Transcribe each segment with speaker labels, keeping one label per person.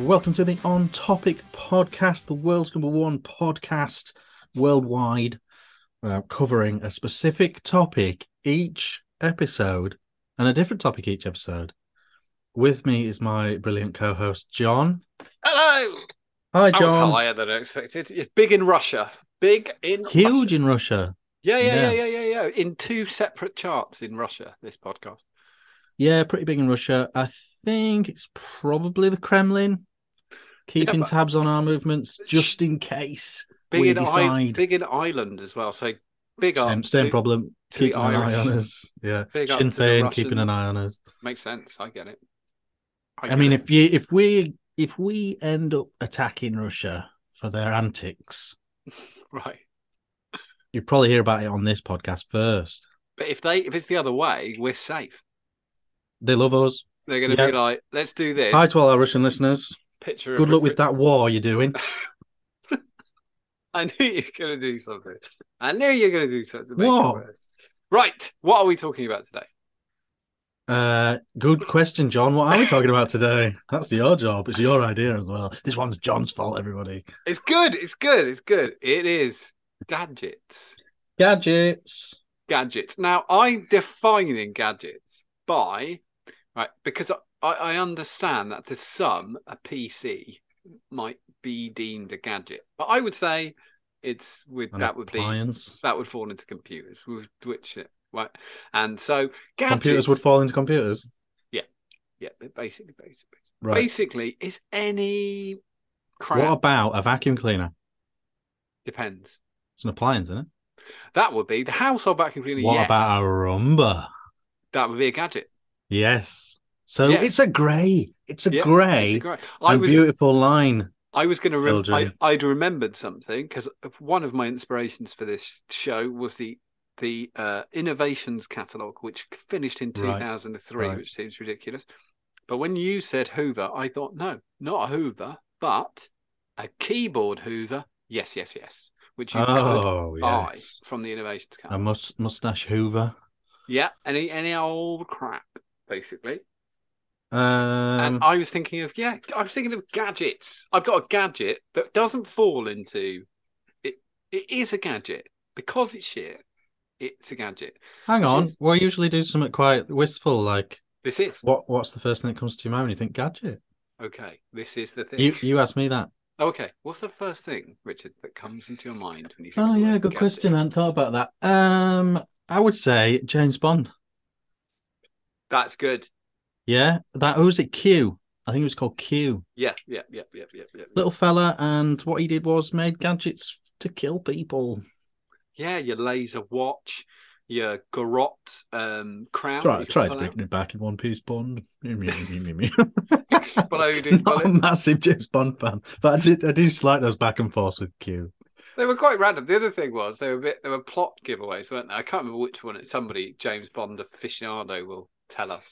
Speaker 1: Welcome to the On Topic podcast, the world's number one podcast worldwide, uh, covering a specific topic each episode and a different topic each episode. With me is my brilliant co host, John.
Speaker 2: Hello.
Speaker 1: Hi,
Speaker 2: That was
Speaker 1: John.
Speaker 2: higher than I expected. It's big in Russia. Big in
Speaker 1: Huge
Speaker 2: Russia.
Speaker 1: in Russia.
Speaker 2: Yeah, Yeah.
Speaker 1: yeah,
Speaker 2: yeah, yeah, yeah. In two separate charts in Russia. This podcast.
Speaker 1: Yeah, pretty big in Russia. I think it's probably the Kremlin keeping
Speaker 2: but-
Speaker 1: tabs on our movements just in case
Speaker 2: Big
Speaker 1: we
Speaker 2: in I-
Speaker 1: decide.
Speaker 2: big in Ireland as well. So big
Speaker 1: same, same problem. Keeping an eye on us. Yeah.
Speaker 2: Big
Speaker 1: Sinn Féin keeping an eye on us.
Speaker 2: Makes sense. I get it.
Speaker 1: I
Speaker 2: get
Speaker 1: mean,
Speaker 2: it.
Speaker 1: if you if we if we end up attacking Russia for their antics,
Speaker 2: right.
Speaker 1: you'd probably hear about it on this podcast first.
Speaker 2: But if they if it's the other way, we're safe.
Speaker 1: They love us.
Speaker 2: They're going to
Speaker 1: Yeah.
Speaker 2: be like, let's do this.
Speaker 1: Hi to all our Russian listeners.
Speaker 2: Picture.
Speaker 1: Good luck with that war you're doing.
Speaker 2: I knew you were going to do something. I knew you were going to do something. To
Speaker 1: What?
Speaker 2: Right. What are we talking about today?
Speaker 1: Uh, good question, John. What are we talking about today? That's your job. It's your idea as well. This one's John's fault, everybody.
Speaker 2: It's good. It's good. It's good. It is gadgets.
Speaker 1: Gadgets.
Speaker 2: Gadgets. Now, I'm defining gadgets by right because I, I understand that to some a PC might be deemed a gadget, but I would say it's with
Speaker 1: An
Speaker 2: that would be that would fall into computers. With which it right, and so gadgets
Speaker 1: Computers would fall into computers.
Speaker 2: yeah, yeah, basically, basically,
Speaker 1: Right.
Speaker 2: basically, is any crap
Speaker 1: What about a vacuum cleaner?
Speaker 2: depends.
Speaker 1: It's an appliance, isn't it?
Speaker 2: That would be the household vacuum cleaner.
Speaker 1: What
Speaker 2: yes,
Speaker 1: about a Roomba?
Speaker 2: that would be a gadget.
Speaker 1: Yes. So
Speaker 2: Yeah.
Speaker 1: it's a grey. It's a
Speaker 2: Yeah,
Speaker 1: grey
Speaker 2: It's a great.
Speaker 1: And
Speaker 2: was
Speaker 1: beautiful line.
Speaker 2: I was going to. Rem- I, I'd remembered something because one of my inspirations for this show was the the uh, innovations catalog, which finished in 2003,
Speaker 1: Right.
Speaker 2: which seems ridiculous. But when you said Hoover, I thought, no, not a Hoover, but a keyboard Hoover. Yes, yes, yes. Which you could
Speaker 1: Oh,
Speaker 2: buy
Speaker 1: yes.
Speaker 2: from the innovations
Speaker 1: A
Speaker 2: catalog.
Speaker 1: mus- mustache Hoover.
Speaker 2: Yeah, any any old crap, basically.
Speaker 1: Um,
Speaker 2: And I was thinking of yeah, I was thinking of gadgets. I've got a gadget that doesn't fall into it. It is a gadget because it's shit. It's a gadget.
Speaker 1: hang
Speaker 2: which
Speaker 1: on.
Speaker 2: is-
Speaker 1: We'll usually do something quite wistful, like
Speaker 2: This is
Speaker 1: what? What's the first thing that comes to your mind when you think gadget?
Speaker 2: okay. This is the thing.
Speaker 1: You you asked me that.
Speaker 2: Okay, what's the first thing, Richard, that comes into your mind when you? Think
Speaker 1: Oh yeah, good
Speaker 2: gadget?
Speaker 1: question. I hadn't thought about that. Um, I would say James Bond.
Speaker 2: That's good.
Speaker 1: Yeah, that who was it? Q. I think it was called Q.
Speaker 2: Yeah, yeah, yeah, yeah, yeah, yeah.
Speaker 1: Little fella, and what he did was made gadgets to kill people.
Speaker 2: Yeah, your laser watch, your garrote um, crown.
Speaker 1: Try try breaking it back in one piece Bond.
Speaker 2: Exploding
Speaker 1: Not a
Speaker 2: bullets.
Speaker 1: massive James Bond fan, but I did I do like those back and forth with Q.
Speaker 2: They were quite random. The other thing was they were a bit they were plot giveaways, weren't they? I can't remember which one. It's somebody James Bond aficionado will tell us.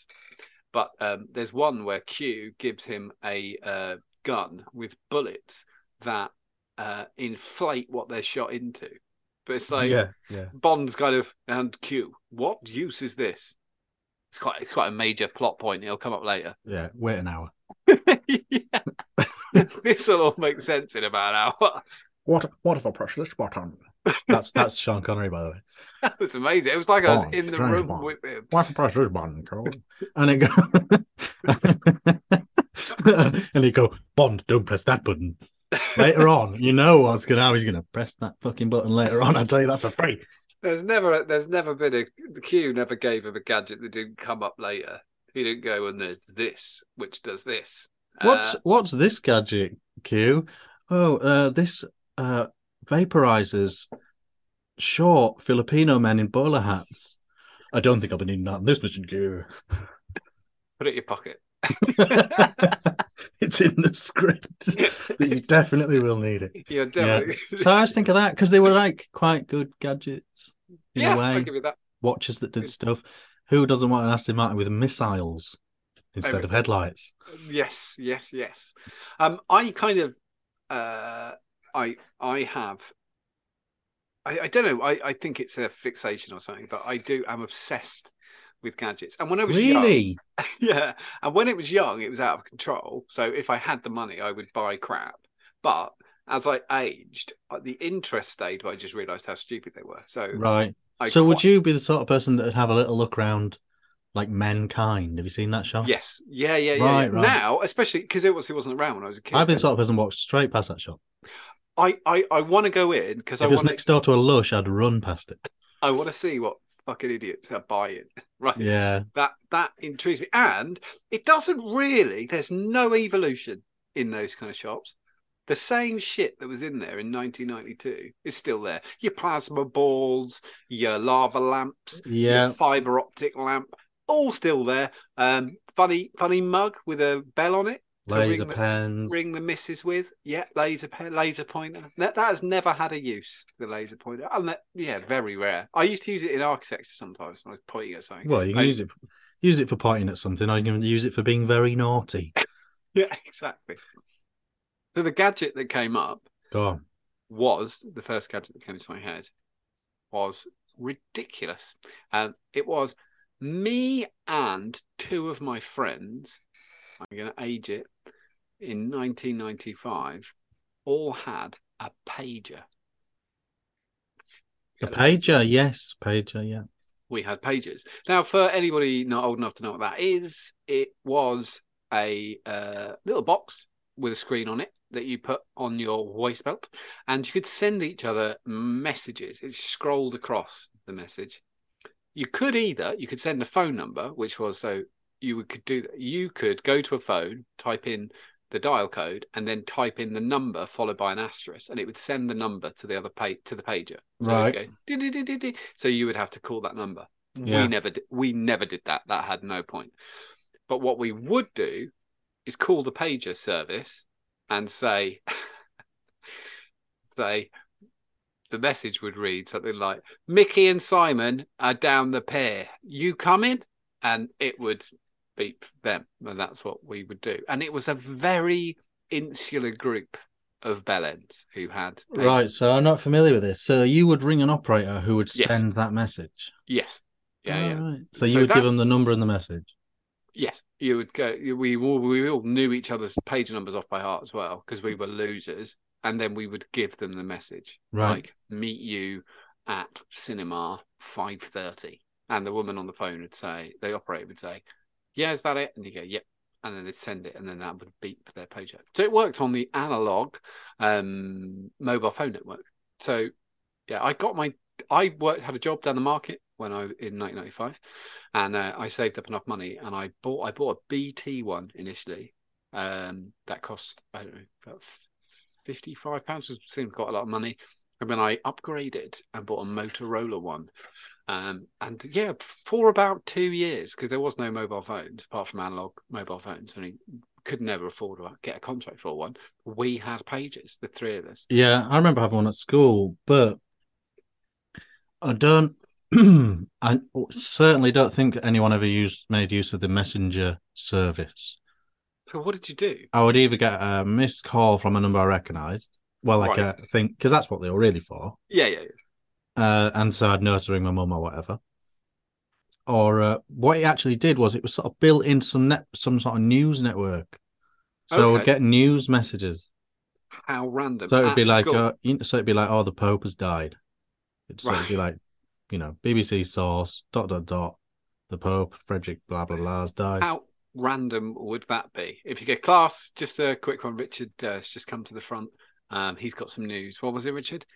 Speaker 2: But um, there's one where Q gives him a uh, gun with bullets that uh, inflate what they're shot into. But it's like
Speaker 1: yeah, yeah.
Speaker 2: Bond's kind of and Q. What use is this? It's quite it's quite a major plot point. It'll come up later.
Speaker 1: Yeah, wait an hour.
Speaker 2: this will all make sense in about an hour.
Speaker 1: What what if I press this button? That's that's Sean Connery, by the way.
Speaker 2: That was amazing. It was like I was in the
Speaker 1: James
Speaker 2: room
Speaker 1: Bond.
Speaker 2: with him.
Speaker 1: What if I press this Carl? And it go and he go, Bond, don't press that button. Later on, you know what's gonna how he's gonna press that fucking button later on. I tell you that for free.
Speaker 2: There's never, there's never been a the Q never gave him a gadget that didn't come up later. He didn't go and there's this which does this.
Speaker 1: What's
Speaker 2: Uh,
Speaker 1: what's this gadget, Q? Oh, uh, this uh vaporizes short Filipino men in bowler hats. I don't think I'll be needing that in this mission, Q.
Speaker 2: put it in your pocket.
Speaker 1: it's in the script that you definitely will need it.
Speaker 2: Yeah,
Speaker 1: Yeah. So I always think of that because they were like quite good gadgets in
Speaker 2: yeah,
Speaker 1: a way.
Speaker 2: I'll give you that.
Speaker 1: Watches that did stuff. Who doesn't want an Aston Martin with missiles instead of headlights?
Speaker 2: Yes, yes, yes. Um, I kind of, uh, I, I have. I, I don't know. I, I think it's a fixation or something, but I do. I'm obsessed with gadgets. And when I was young,
Speaker 1: Really?
Speaker 2: yeah, and when it was young, it was out of control. So if I had the money, I would buy crap. But as I aged, uh, the interest stayed, but I just realised how stupid they were. So
Speaker 1: Right.
Speaker 2: I
Speaker 1: so would you be the sort of person that would have a little look around like Menkind? Have you seen that show?
Speaker 2: Yes, yeah, yeah, yeah.
Speaker 1: Right,
Speaker 2: yeah.
Speaker 1: right.
Speaker 2: Now, especially because it was it wasn't around when I was a kid.
Speaker 1: I've been the sort of person walks straight past that shop.
Speaker 2: I I, I want to go in because
Speaker 1: If
Speaker 2: I
Speaker 1: it was
Speaker 2: want
Speaker 1: next door to a lush, I'd run past it.
Speaker 2: I want to see what fucking idiots are buying. Right.
Speaker 1: Yeah.
Speaker 2: That that intrigues me, and it doesn't really. There's no evolution in those kind of shops. The same shit that was in there in 1992 is still there. Your plasma balls, your lava lamps,
Speaker 1: Yeah.
Speaker 2: your fiber optic lamp, all still there. Um, funny funny mug with a bell on it. To
Speaker 1: Laser
Speaker 2: ring the-
Speaker 1: pens.
Speaker 2: Ring the missus with, yeah, laser pen, laser pointer. That, that has never had a use. The laser pointer, and that, yeah, very rare. I used to use it in architecture sometimes when I was pointing at something.
Speaker 1: Well, you can
Speaker 2: I-
Speaker 1: use it use it for pointing at something, I can use it for being very naughty.
Speaker 2: Yeah, exactly. So the gadget that came up
Speaker 1: Go
Speaker 2: was the first gadget that came into my head was ridiculous, and it was me and two of my friends. I'm going to age it in 1995. All had a pager.
Speaker 1: A pager, yes, pager, yeah.
Speaker 2: we had pages. Now, for anybody not old enough to know what that is, it was a uh, little box with a screen on it that you put on your waist belt, and you could send each other messages. It scrolled across the message. You could either you could send a phone number, which was so you could do you could go to a phone, type in the dial code, and then type in the number followed by an asterisk, and it would send the number to the other page to the pager. So
Speaker 1: Right.
Speaker 2: go. So you would have to call that number.
Speaker 1: Yeah.
Speaker 2: We never did. We never did that. That had no point. But what we would do is call the pager service and say, say, the message would read something like, "Mickey and Simon are down the pier. You coming?" And it would beep them, and that's what we would do. And it was a very insular group of bellends who had.
Speaker 1: Right, so I'm not familiar with this. So you would ring an operator who would
Speaker 2: Yes.
Speaker 1: send that message.
Speaker 2: Yes. Yeah. yeah.
Speaker 1: Alright. So you
Speaker 2: So
Speaker 1: would
Speaker 2: that-
Speaker 1: give them the number and the message.
Speaker 2: Yes, you would go. We all we all knew each other's page numbers off by heart as well because we were losers, and then we would give them the message
Speaker 1: Right.
Speaker 2: like "Meet you at cinema 5.30. and the woman on the phone would say, the operator would say, "Yeah, is that it?" And you go, "Yep," and then they'd send it, and then that would beep their paycheck. So it worked on the analog um, mobile phone network. So yeah, I got my I worked had a job down the market when I in 1995 and uh, I saved up enough money and I bought I bought a BT one initially. Um, that cost I don't know about fifty five pounds, which seemed quite a lot of money. And then I upgraded and bought a Motorola one. Um, and yeah, for about two years because there was no mobile phones apart from analog mobile phones, and he could never afford to get a contract for one. We had pages, the three of us.
Speaker 1: Yeah, I remember having one at school, but I don't. I certainly don't think anyone ever used made use of the messenger service.
Speaker 2: So what did you do?
Speaker 1: I would either get a missed call from a number I recognised, well, like
Speaker 2: Right.
Speaker 1: a thing, because that's what they were really for,
Speaker 2: Yeah, yeah, yeah.
Speaker 1: Uh, and so I'd know to ring my mum or whatever. Or uh, what it actually did was it was sort of built in some net, some sort of news network, so
Speaker 2: we'd
Speaker 1: get news messages.
Speaker 2: How random.
Speaker 1: So it'd be like, uh, so it'd be like, oh, the Pope has died. It'd, so it'd be like, you know, BBC source dot dot dot. The Pope Frederick blah blah blah has died.
Speaker 2: How random would that be? If you get class, just a quick one. Richard uh, has just come to the front. Um, he's got some news. What was it, Richard?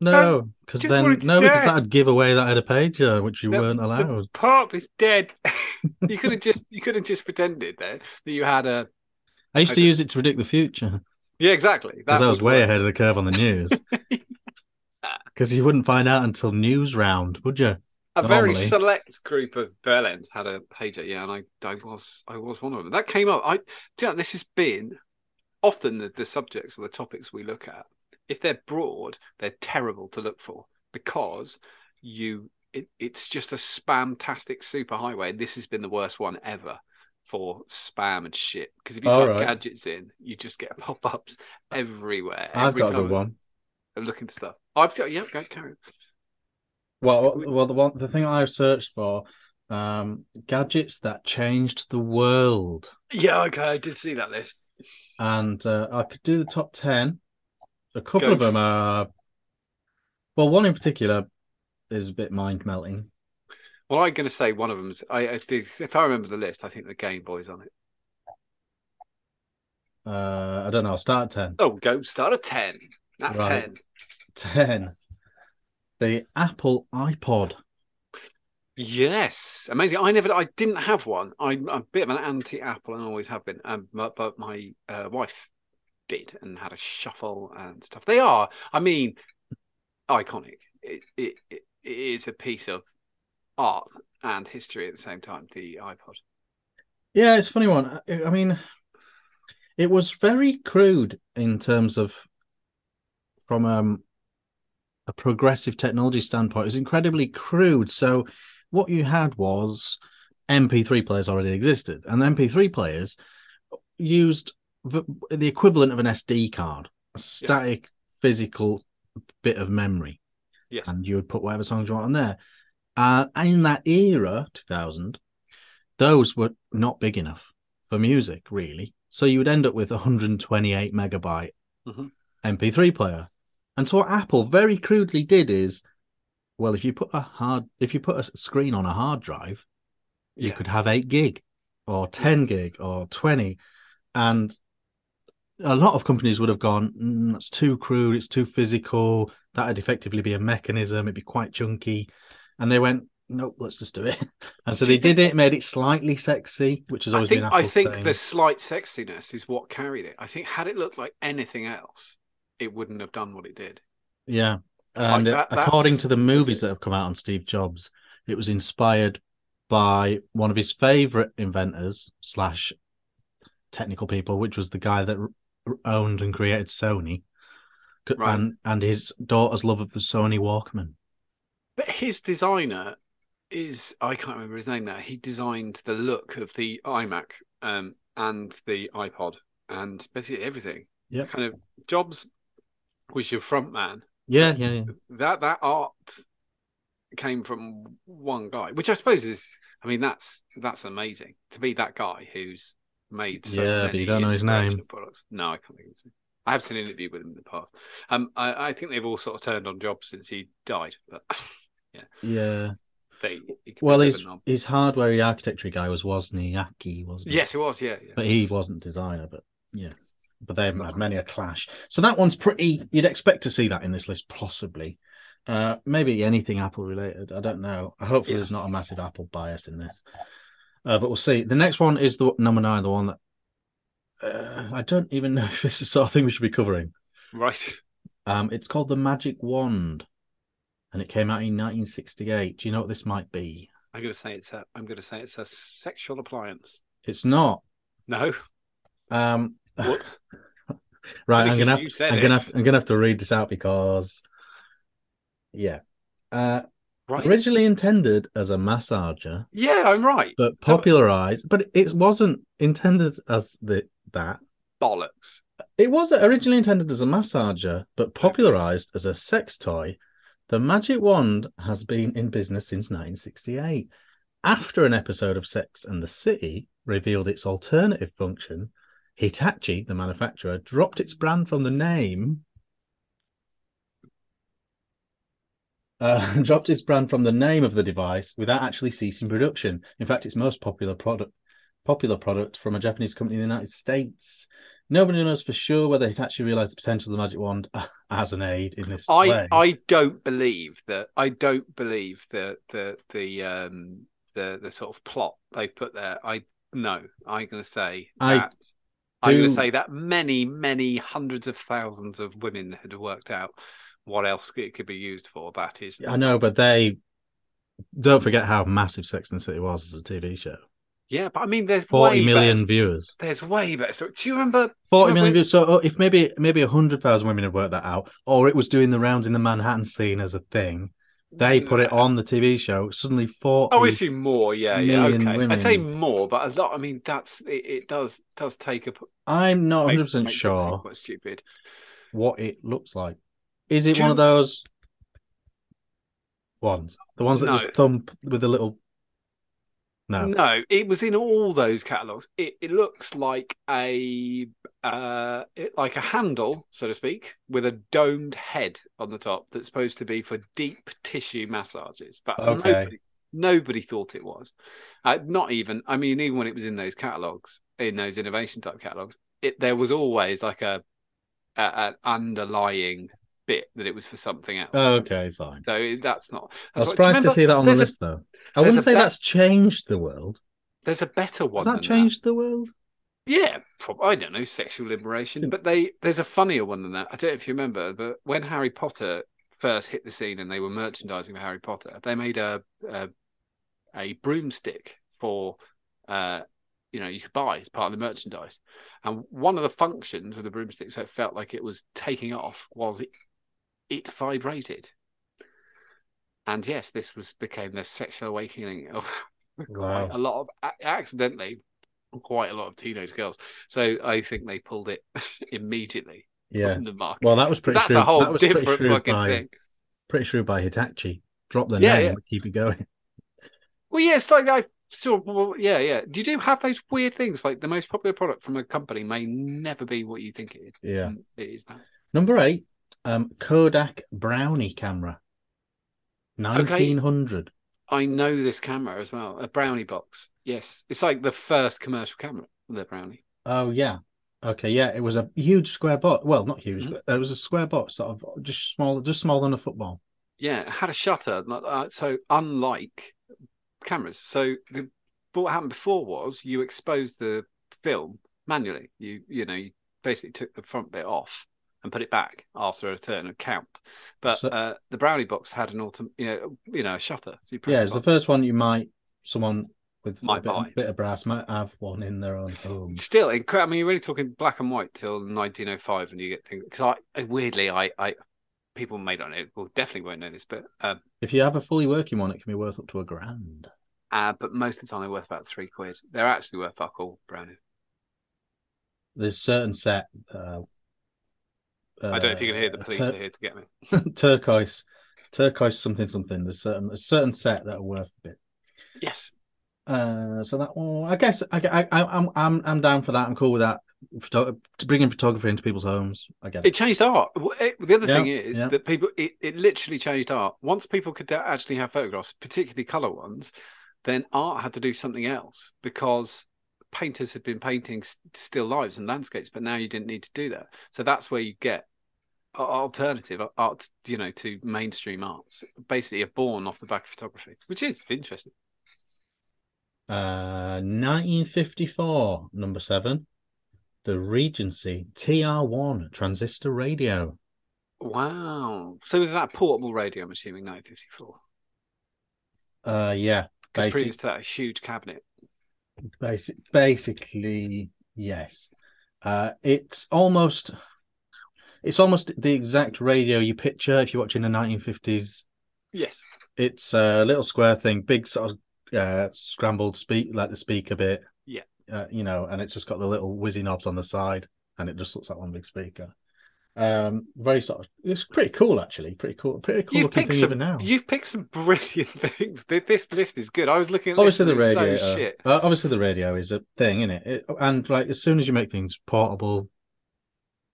Speaker 1: No, um,
Speaker 2: because
Speaker 1: then
Speaker 2: wanted to
Speaker 1: no, because that'd give away that I had a pager, which you
Speaker 2: The-
Speaker 1: weren't allowed.
Speaker 2: Pope is dead. you could have just you could have just pretended then that you had a
Speaker 1: I used to
Speaker 2: I
Speaker 1: use it to predict the future
Speaker 2: yeah exactly
Speaker 1: because I was way
Speaker 2: work.
Speaker 1: ahead of the curve on the news. Because you wouldn't find out until Newsround, would you?
Speaker 2: A very select group of bellends had a pager, yeah, and I, I was, I was one of them. That came up. I, do you know, this has been often the, the subjects or the topics we look at. If they're broad, they're terrible to look for because you, it, it's just a spam-tastic superhighway. And this has been the worst one ever for spam and shit. Because if you
Speaker 1: All
Speaker 2: type
Speaker 1: right.
Speaker 2: gadgets in, you just get pop-ups everywhere.
Speaker 1: I've
Speaker 2: every
Speaker 1: got a good one.
Speaker 2: I'm looking for stuff. I've got, yeah, go carry on.
Speaker 1: Well, well, the one, the thing I've searched for Um, gadgets that changed the world,
Speaker 2: Yeah, okay, I did see that list.
Speaker 1: and uh, I could do the top ten. A couple
Speaker 2: Go
Speaker 1: of them are, well, one in particular is a bit mind melting.
Speaker 2: Well, I'm going to say one of them's. I, I think, if I remember the list, I think the Game Boy's on it.
Speaker 1: Uh, I don't know. I'll start at ten.
Speaker 2: Oh, go start at ten. At
Speaker 1: Right.
Speaker 2: ten.
Speaker 1: 10. The Apple iPod.
Speaker 2: Yes, amazing. I never, I didn't have one. I'm a bit of an anti-Apple and always have been. Um, but, but my uh, wife did and had a shuffle and stuff. They are, I mean, iconic. It, it, it, is a piece of art and history at the same time. The iPod.
Speaker 1: Yeah, it's funny one. I mean, it was very crude in terms of from um, a progressive technology standpoint. It was incredibly crude. So what you had was MP3 players already existed, and MP3 players used v- the equivalent of an SD card, a static physical bit of memory.
Speaker 2: Yes.
Speaker 1: and you would put whatever songs you want on there. Uh, in that era, 2000, those were not big enough for music, really. So you would end up with a 128 megabyte
Speaker 2: Mhm.
Speaker 1: MP3 player. And so what Apple very crudely did is, well, if you put a hard, if you put a screen on a hard drive, you
Speaker 2: Yeah.
Speaker 1: could have eight gig or 10 gig or 20. And a lot of companies would have gone, mm, that's too crude, it's too physical. That'd effectively be a mechanism, it'd be quite chunky. And they went, nope, let's just do it. And so
Speaker 2: Do
Speaker 1: they did
Speaker 2: think-
Speaker 1: it, made it slightly sexy, which has
Speaker 2: I
Speaker 1: always
Speaker 2: think
Speaker 1: been
Speaker 2: I think
Speaker 1: thing.
Speaker 2: the slight sexiness is what carried it. I think had it looked like anything else, it wouldn't have done what it did.
Speaker 1: Yeah. And uh,
Speaker 2: that-
Speaker 1: according to the movies that have come out on Steve Jobs, it was inspired by one of his favorite inventors slash technical people, which was the guy that owned and created Sony,
Speaker 2: Right.
Speaker 1: and and his daughter's love of the Sony Walkman.
Speaker 2: But his designer is I can't remember his name now. He designed the look of the iMac um, and the iPod and basically everything.
Speaker 1: Yeah,
Speaker 2: Kind of Jobs was your front man.
Speaker 1: Yeah, yeah, yeah.
Speaker 2: That that art came from one guy, which I suppose is I mean that's that's amazing to be that guy who's made so
Speaker 1: Yeah, but you don't know his name.
Speaker 2: products. No, I can't think of his name. I have seen an interview with him in the past. Um, I, I think they've all sort of turned on Jobs since he died, but
Speaker 1: Yeah.
Speaker 2: they, he
Speaker 1: Well, his
Speaker 2: of a knob.
Speaker 1: his hardware architecture guy was Wozniacki, wasn't he?
Speaker 2: Yes, it was. Yeah, yeah.
Speaker 1: but he wasn't designer. But yeah, but they've had many a clash. So that one's pretty. You'd expect to see that in this list, possibly. Uh, maybe anything Apple related. I don't know. Hopefully,
Speaker 2: Yeah.
Speaker 1: there's not a massive Apple bias in this. Uh, but we'll see. The next one is the number nine, the one that uh, I don't even know if this is the sort of thing we should be covering.
Speaker 2: Right.
Speaker 1: Um, it's called the Magic Wand, and it came out in 1968. Do you know what this might be?
Speaker 2: I'm going to say it's a. I'm going to say it's a sexual appliance.
Speaker 1: It's not.
Speaker 2: No.
Speaker 1: Um,
Speaker 2: What?
Speaker 1: right, I'm gonna have I'm gonna have to, I'm gonna have to read this out because, yeah, uh,
Speaker 2: right.
Speaker 1: originally intended as a massager,
Speaker 2: Yeah, I'm right.
Speaker 1: but
Speaker 2: So-
Speaker 1: popularized, but it wasn't intended as the that.
Speaker 2: Bollocks.
Speaker 1: It was originally intended as a massager, but popularized as a sex toy. The magic wand has been in business since 1968. After an episode of Sex and the City revealed its alternative function, Hitachi, the manufacturer, dropped its brand from the name. Uh, dropped its brand from the name of the device without actually ceasing production. In fact, its most popular product, popular product from a Japanese company in the United States. Nobody knows for sure whether Hitachi realized the potential of the magic wand as an aid in this
Speaker 2: I
Speaker 1: way.
Speaker 2: I don't believe that. I don't believe the the the um the the sort of plot they put there. I no. I'm going to say
Speaker 1: I
Speaker 2: that. I'm going to say that many many hundreds of thousands of women had worked out what else it could be used for. That is.
Speaker 1: I know, but they don't forget how massive Sex and the City was as a TV show.
Speaker 2: Yeah, but I mean, there's
Speaker 1: Forty million
Speaker 2: better-
Speaker 1: viewers.
Speaker 2: There's way better. So, do you remember?
Speaker 1: Forty
Speaker 2: remember
Speaker 1: million
Speaker 2: when-
Speaker 1: views. So uh, if maybe maybe hundred thousand women had worked that out, or it was doing the rounds in the Manhattan scene as a thing, they put it on the TV show. Suddenly, forty.
Speaker 2: Oh, issue more, yeah, yeah, okay. I'd say more, but a lot. I mean, that's it. it does does take a.
Speaker 1: I'm not hundred percent
Speaker 2: make people think
Speaker 1: sure
Speaker 2: stupid.
Speaker 1: what it looks like. Is it
Speaker 2: Do
Speaker 1: one of those ones? The ones that
Speaker 2: No.
Speaker 1: just thump with a little No.
Speaker 2: No, it was in all those catalogs. It, it looks like a uh, it, like a handle, so to speak, with a domed head on the top that's supposed to be for deep tissue massages. But
Speaker 1: Okay.
Speaker 2: nobody, nobody thought it was. Uh, not even. I mean, even when it was in those catalogs, in those innovation type catalogs, it there was always like a, a an underlying bit that it was for something else.
Speaker 1: Okay, fine.
Speaker 2: so that's not.
Speaker 1: I was
Speaker 2: that's what- do you
Speaker 1: surprised to see that on the
Speaker 2: a-
Speaker 1: list, though. I wouldn't say
Speaker 2: bet-
Speaker 1: that's changed the world.
Speaker 2: There's a better one.
Speaker 1: Has that changed the world?
Speaker 2: Yeah, prob- I don't know, sexual liberation. But they there's a funnier one than that. I don't know if you remember, but when Harry Potter first hit the scene and they were merchandising for Harry Potter, they made a a, a broomstick for uh you know you could buy as part of the merchandise. And one of the functions of the broomstick, so it felt like it was taking off, was it it vibrated. And yes, this was became the sexual awakening of
Speaker 1: Wow.
Speaker 2: quite a lot of accidentally quite a lot of teenage girls. So I think they pulled it immediately
Speaker 1: Yeah.
Speaker 2: from the market.
Speaker 1: Well, that was pretty
Speaker 2: that's
Speaker 1: shrewd.
Speaker 2: a whole
Speaker 1: that
Speaker 2: different fucking
Speaker 1: by,
Speaker 2: thing.
Speaker 1: Pretty shrewd by Hitachi. Drop the
Speaker 2: Yeah,
Speaker 1: name,
Speaker 2: yeah.
Speaker 1: keep it going.
Speaker 2: Well, yeah, it's like I of, well, yeah, yeah. Do you do have those weird things like the most popular product from a company may never be what you think it is.
Speaker 1: Yeah.
Speaker 2: Mm, it is that.
Speaker 1: Number eight, um, Kodak Brownie camera. 1900.
Speaker 2: I know this camera as well, a Brownie box. Yes, it's like the first commercial camera, the Brownie.
Speaker 1: Oh, yeah. Okay, yeah. It was a huge square box. Well, not huge,
Speaker 2: Mhm.
Speaker 1: but it was a square box, sort of just small, just smaller than a football.
Speaker 2: Yeah, it had a shutter. uh, So unlike cameras, so the, what happened before was you exposed the film manually. You you know you basically took the front bit off and put it back after a turn of count. But
Speaker 1: So-
Speaker 2: uh, the Brownie box had an autom- you know, you know a shutter. So you press
Speaker 1: Yeah, it's the first one you might, someone with a bit, bit of brass might have one in their own home.
Speaker 2: Still, I mean, you're really talking black and white till 1905, and you get things. Because I, I weirdly, I, I, people may not know, well, definitely won't know this, but um,
Speaker 1: If you have a fully working one, it can be worth up to a grand.
Speaker 2: uh, but most of the time they're worth about three quid. They're actually worth fuck all, Brownie.
Speaker 1: There's certain set. Uh,
Speaker 2: I don't know if you can hear the
Speaker 1: uh,
Speaker 2: police
Speaker 1: tur-
Speaker 2: are here to get me.
Speaker 1: turquoise, turquoise something something. There's certain a certain set that are worth a bit.
Speaker 2: Yes.
Speaker 1: Uh, so that one, I guess I, I, I'm, I'm, I'm down for that. I'm cool with that. Photo- to bring in photography into people's homes, I get
Speaker 2: It
Speaker 1: it.
Speaker 2: changed art. It- the other
Speaker 1: Yeah,
Speaker 2: thing is
Speaker 1: yeah.
Speaker 2: that people, it, it literally changed art. Once people could actually have photographs, particularly color ones, then art had to do something else because painters had been painting still lives and landscapes, but now you didn't need to do that. So that's where you get alternative art, you know, to mainstream arts. Basically, are born off the back of photography, which is interesting.
Speaker 1: Uh, 1954, number seven, the Regency TR1 transistor radio.
Speaker 2: Wow. So is that portable radio? I'm assuming 1954.
Speaker 1: Uh, yeah,
Speaker 2: Because previous to that, a huge cabinet.
Speaker 1: Basic, basically, yes. Uh, it's almost, it's almost the exact radio you picture if you're watching the 1950s.
Speaker 2: Yes.
Speaker 1: It's a little square thing, big sort of uh, scrambled speak, like the speaker bit.
Speaker 2: Yeah.
Speaker 1: Uh, you know, and it's just got the little whizzy knobs on the side, and it just looks like one big speaker. Um, very sort of, it's pretty cool actually. Pretty cool, pretty cool
Speaker 2: You've
Speaker 1: looking
Speaker 2: picked
Speaker 1: thing
Speaker 2: some.
Speaker 1: even now.
Speaker 2: You've picked some brilliant things. This list is good. I was looking at
Speaker 1: Obviously, the radio.
Speaker 2: so shit.
Speaker 1: uh, obviously, the radio is a thing, isn't it? it? And like, as soon as you make things portable,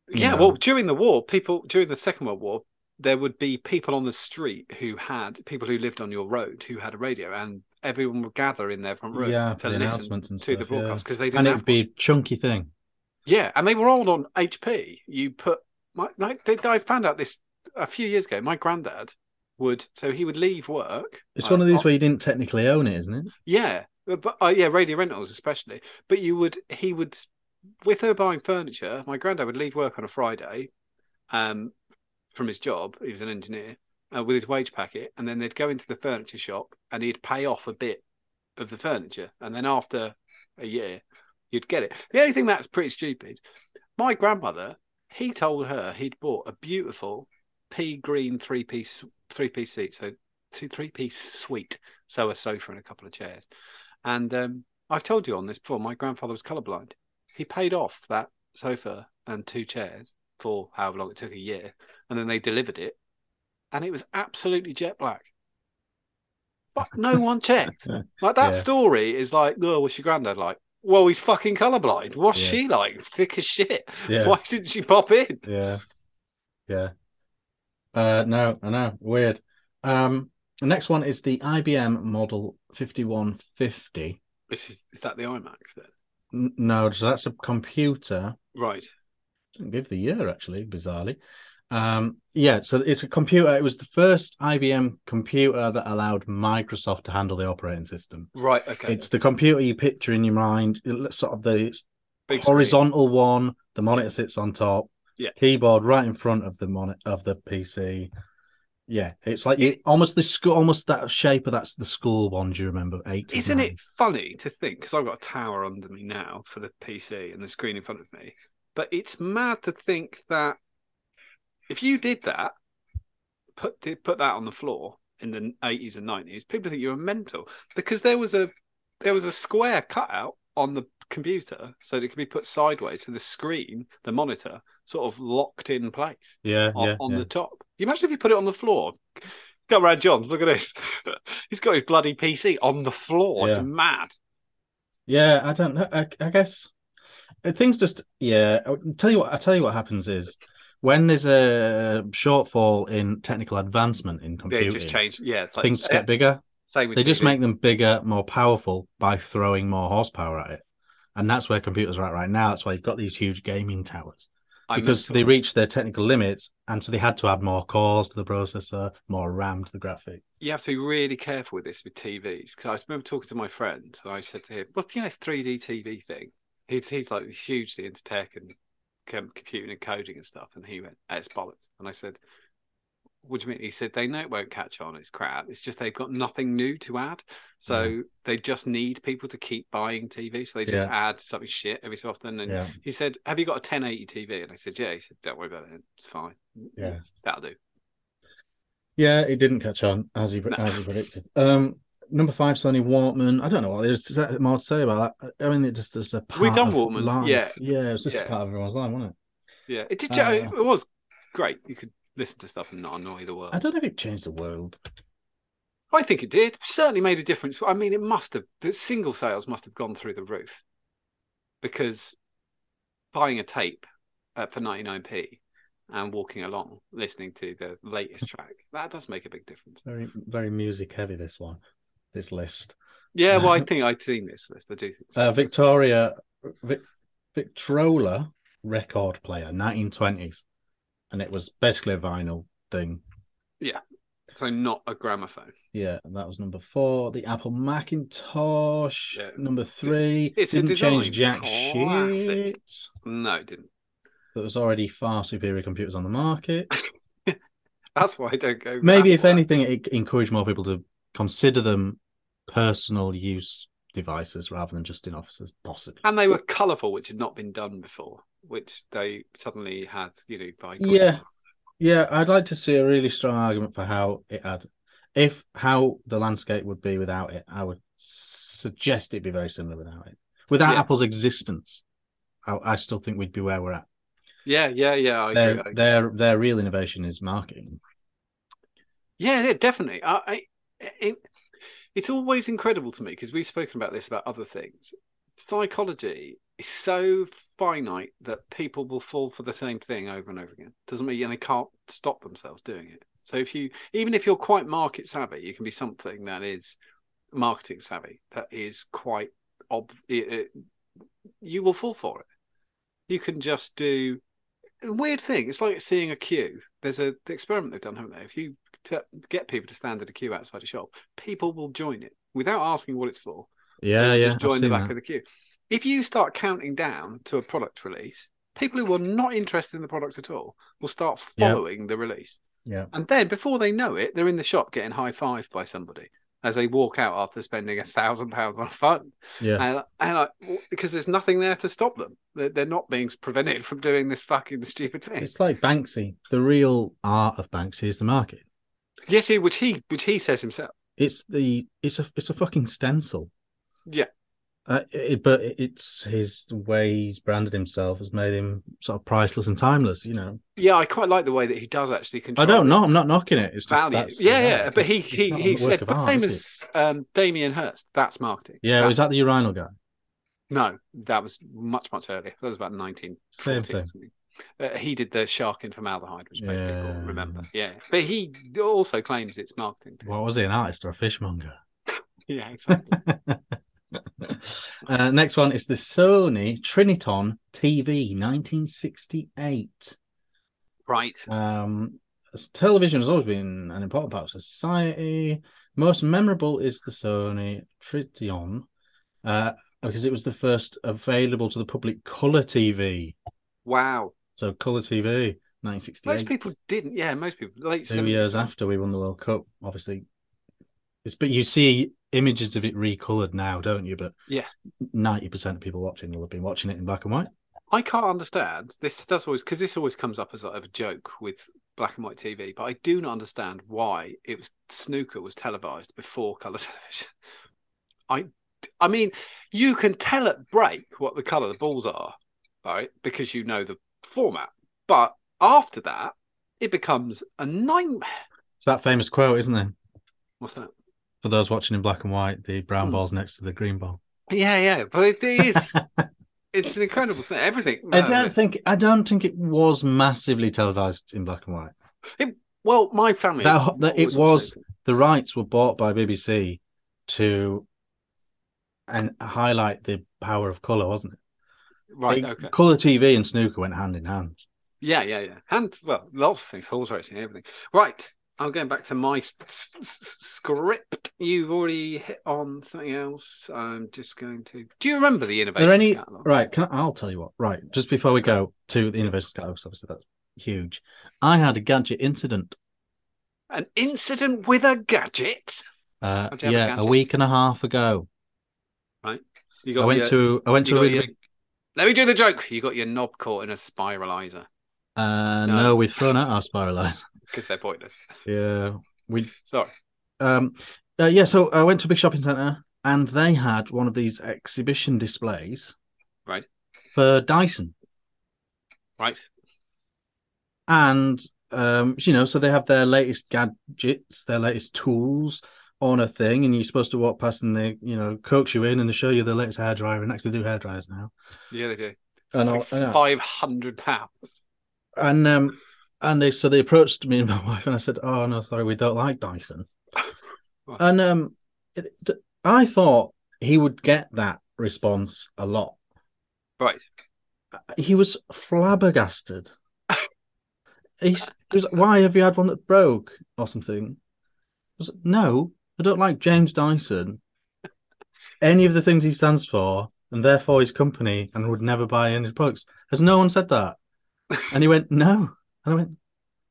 Speaker 2: Yeah.
Speaker 1: know.
Speaker 2: Well, during the war, people during the Second World War, there would be people on the street who had people who lived on your road who had a radio, and everyone would gather in their front room
Speaker 1: yeah,
Speaker 2: to
Speaker 1: the
Speaker 2: listen
Speaker 1: announcements and
Speaker 2: to the
Speaker 1: stuff. yeah.
Speaker 2: broadcast because they didn't
Speaker 1: And it would be a chunky thing.
Speaker 2: Yeah, and they were all on HP. You put my, my they, I found out this a few years ago. My granddad would so he would leave work.
Speaker 1: It's
Speaker 2: like,
Speaker 1: one of these
Speaker 2: off-
Speaker 1: where you didn't technically own it, isn't it?
Speaker 2: Yeah, but uh, yeah, radio rentals especially. But you would he would with her buying furniture. My granddad would leave work on a Friday, um, from his job. He was an engineer uh, with his wage packet, and then they'd go into the furniture shop and he'd pay off a bit of the furniture, and then after a year, you'd get it. The only thing that's pretty stupid. My grandmother, he told her he'd bought a beautiful pea green three piece three piece seat, so two three piece suite, so a sofa and a couple of chairs. And um, I've told you on this before. My grandfather was colorblind. He paid off that sofa and two chairs for however long it took a year, and then they delivered it, and it was absolutely jet black. but no one checked. Like that
Speaker 1: Yeah.
Speaker 2: story is like, oh, what's your granddad like? Well, he's fucking colorblind. What's
Speaker 1: Yeah.
Speaker 2: she like? Thick as shit.
Speaker 1: Yeah.
Speaker 2: Why didn't she pop in?
Speaker 1: Yeah. Yeah. Uh no, I know. Weird. Um the next one is the IBM model 5150.
Speaker 2: This is is that the iMac then?
Speaker 1: N- No, so that's a computer.
Speaker 2: Right.
Speaker 1: Didn't give the year actually, bizarrely. Um yeah, so it's a computer. It was the first IBM computer that allowed Microsoft to handle the operating system.
Speaker 2: Right. Okay.
Speaker 1: It's the computer you picture in your mind, sort of the
Speaker 2: Big screen.
Speaker 1: horizontal one. The monitor sits on top.
Speaker 2: Yeah.
Speaker 1: Keyboard right in front of the monitor of the PC. Yeah, it's like you almost the school, almost that shape of that's the school one. Do you remember? Eight.
Speaker 2: Isn't it funny to think? Because I've got a tower under me now for the PC and the screen in front of me. But it's mad to think that if you did that, put put that on the floor in the eighties and nineties, people think you were mental because there was a there was a square cutout on the computer so that it could be put sideways so the screen, the monitor, sort of locked in place
Speaker 1: Yeah,
Speaker 2: on,
Speaker 1: yeah,
Speaker 2: on
Speaker 1: yeah.
Speaker 2: the top. You imagine if you put it on the floor. Go around John's. Look at this. He's got his bloody PC on the floor. It's mad.
Speaker 1: Yeah, I don't know. I, I guess uh, things just yeah. I'll tell you what. I tell you what happens is when there's a shortfall in technical advancement in
Speaker 2: Yeah,
Speaker 1: computing,
Speaker 2: it just changed. Yeah, it's like,
Speaker 1: things
Speaker 2: eh,
Speaker 1: get bigger.
Speaker 2: Same with
Speaker 1: They just make them bigger, more powerful by throwing more horsepower at it, and that's where computers are at right now. That's why you've got these huge gaming towers because they reached their technical limits, and so they had to add more cores to the processor, more RAM to the graphic.
Speaker 2: You have to be really careful with this with TVs. Because I remember talking to my friend, and I said to him, "Well, you know, this 3D TV thing." He's he's like hugely into tech and computing and coding and stuff, and he went, "It's bollocks." And I said, "What do you mean?" He said, "They know it won't catch on. It's crap. It's just they've got nothing new to add, so they just need people to keep buying TV. So they just
Speaker 1: Yeah.
Speaker 2: add something shit every so often." And
Speaker 1: Yeah,
Speaker 2: he said, "Have you got a 1080 TV?" And I said, "Yeah." He said, "Don't worry about it. It's fine.
Speaker 1: Yeah.
Speaker 2: that'll do."
Speaker 1: yeah, it didn't catch on as he
Speaker 2: No.
Speaker 1: as he predicted. Um, number five, Sony Walkman. I don't know what there's more to say about that. I mean, it just is a part
Speaker 2: We've done
Speaker 1: of
Speaker 2: Walkmans,
Speaker 1: life.
Speaker 2: yeah.
Speaker 1: yeah, it was just
Speaker 2: Yeah.
Speaker 1: a part of everyone's life, wasn't it?
Speaker 2: Yeah, it did.
Speaker 1: Uh,
Speaker 2: it was great. You could listen to stuff and not annoy the world.
Speaker 1: I don't know if it changed the world.
Speaker 2: I think it did. Certainly made a difference. I mean, it must have. The single sales must have gone through the roof because buying a tape uh, for 99p and walking along listening to the latest track that does make a big difference.
Speaker 1: Very, very music heavy. This one, this list.
Speaker 2: Yeah, well, I think I'd seen this list. I do think so.
Speaker 1: Uh, Victoria, Vic, Victrola record player, 1920s, and it was basically a vinyl thing.
Speaker 2: Yeah, so not a gramophone.
Speaker 1: Yeah, and that was number four. The Apple Macintosh,
Speaker 2: Yeah.
Speaker 1: number three.
Speaker 2: It's
Speaker 1: Didn't change jack
Speaker 2: classic.
Speaker 1: shit.
Speaker 2: No, it didn't.
Speaker 1: There was already far superior computers on the market.
Speaker 2: That's why I don't go.
Speaker 1: Maybe, if
Speaker 2: Apple.
Speaker 1: anything, it encouraged more people to consider them personal use devices rather than just in offices, possibly.
Speaker 2: And they were colourful, which had not been done before, which they suddenly had, you know, by
Speaker 1: Yeah. Yeah, I'd like to see a really strong argument for how it had, if how the landscape would be without it. I would suggest it'd be very similar without it. Without
Speaker 2: Yeah.
Speaker 1: Apple's existence, I, I still think we'd be where we're at.
Speaker 2: yeah, yeah, yeah. I.
Speaker 1: Their
Speaker 2: agree.
Speaker 1: their their real innovation is marketing.
Speaker 2: Yeah, yeah, definitely. I, I it, it's always incredible to me because we've spoken about this about other things. Psychology is so finite that people will fall for the same thing over and over again. Doesn't mean and they can't stop themselves doing it. So if you, even if you're quite market savvy, you can be something that is marketing savvy that is quite ob. It, it, you will fall for it. You can just do weird thing. It's like seeing a queue. There's a the experiment they've done, haven't they? If you put- get people to stand at a queue outside a shop, people will join it without asking what it's for.
Speaker 1: Yeah, yeah.
Speaker 2: just join the back
Speaker 1: that.
Speaker 2: of the queue. If you start counting down to a product release, people who are not interested in the product at all will start
Speaker 1: Yeah.
Speaker 2: following the release.
Speaker 1: Yeah.
Speaker 2: And then before they know it, they're in the shop getting high fived by somebody as they walk out after spending a thousand pounds on a phone.
Speaker 1: Yeah.
Speaker 2: And, and I, because there's nothing there to stop them. They're, they're not being prevented from doing this fucking stupid thing.
Speaker 1: It's like Banksy. The real art of Banksy is the market.
Speaker 2: Yes, he, would. he would. he says himself.
Speaker 1: It's the it's a it's a fucking stencil.
Speaker 2: Yeah.
Speaker 1: Uh, it, but it's his the way he's branded himself has made him sort of priceless and timeless. You know,
Speaker 2: Yeah, I quite like the way that he does actually
Speaker 1: I don't know. I'm not knocking it. It's just
Speaker 2: value.
Speaker 1: that's
Speaker 2: yeah, yeah, but he he he said,
Speaker 1: art,
Speaker 2: same as um, Damien Hirst. That's marketing.
Speaker 1: yeah. Was that the urinal guy?
Speaker 2: no, that was much much earlier. That was about 1940
Speaker 1: Same
Speaker 2: or
Speaker 1: thing.
Speaker 2: Uh, he did the shark in formaldehyde, which made people remember. Yeah, but he also claims it's marketing. Too.
Speaker 1: What was he? An artist or a fishmonger?
Speaker 2: Yeah, exactly.
Speaker 1: uh, next one is the Sony Trinitron TV 1968.
Speaker 2: right.
Speaker 1: Um, television has always been an important part of society. Most memorable is the Sony Trinitron, uh, because it was the first available to the public color TV.
Speaker 2: Wow.
Speaker 1: So color TV, 1968.
Speaker 2: Most people didn't. Yeah, most people. Late
Speaker 1: two years after we won the World Cup, obviously. It's but you see images of it recolored now, don't you? But
Speaker 2: Yeah.
Speaker 1: ninety percent of people watching will have been watching it in black and white.
Speaker 2: I can't understand this. Does always because this always comes up as sort of a joke with black and white TV, but I do not understand why it was snooker was televised before color television. I, I mean, you can tell at break what the color the balls are, right? Because you know the format, but after that, it becomes a nightmare.
Speaker 1: It's that famous quote, isn't there?
Speaker 2: What's that?
Speaker 1: For those watching in black and white, the brown
Speaker 2: Hmm.
Speaker 1: ball's next to the green ball.
Speaker 2: Yeah, yeah, but it is. it's an incredible thing. Everything.
Speaker 1: I don't think I don't think it was massively televised in black and white.
Speaker 2: well, my family.
Speaker 1: That- that it was-. The rights were bought by BBC to and highlight the power of color, wasn't it?
Speaker 2: Right. Okay.
Speaker 1: Color TV and snooker went hand in hand.
Speaker 2: Yeah, yeah, yeah. And well, lots of things, horse racing, everything. Right. I'm going back to my s- s- script. You've already hit on something else. I'm just going to. Do you remember the
Speaker 1: Are
Speaker 2: innovation
Speaker 1: there any
Speaker 2: catalog?
Speaker 1: right? Can I, I'll tell you what. Right, just before we go to the innovation catalog, obviously that's huge. I had a gadget incident.
Speaker 2: An incident with a gadget.
Speaker 1: Uh,
Speaker 2: have a
Speaker 1: yeah, a week and a half ago. Right.
Speaker 2: You got
Speaker 1: I went
Speaker 2: your-
Speaker 1: to I went to a really big.
Speaker 2: Let me do the joke. You got your knob caught in a spiralizer
Speaker 1: Uh,
Speaker 2: No.
Speaker 1: no. we've thrown out our spiralizer.
Speaker 2: because they're pointless.
Speaker 1: yeah, we
Speaker 2: Sorry.
Speaker 1: um, uh, yeah. So I went to a big shopping center and they had one of these exhibition displays,
Speaker 2: Right.
Speaker 1: for Dyson.
Speaker 2: Right.
Speaker 1: and um you know so they have their latest gadgets their latest tools on a thing and you're supposed to walk past and they you know coax you in and they show you the latest hairdryer and actually do hairdryers now
Speaker 2: Yeah, they do.
Speaker 1: and
Speaker 2: It's like five hundred pounds.
Speaker 1: and um and they so they approached me and my wife and I said oh no sorry we don't like Dyson and um it, I thought he would get that response a lot
Speaker 2: Right.
Speaker 1: he was flabbergasted He's, he was like, why have you had one that broke or something? I was like, no, I don't like James Dyson, any of the things he stands for, and therefore his company, and would never buy any products. Has no one said that? And he went, no. And I went,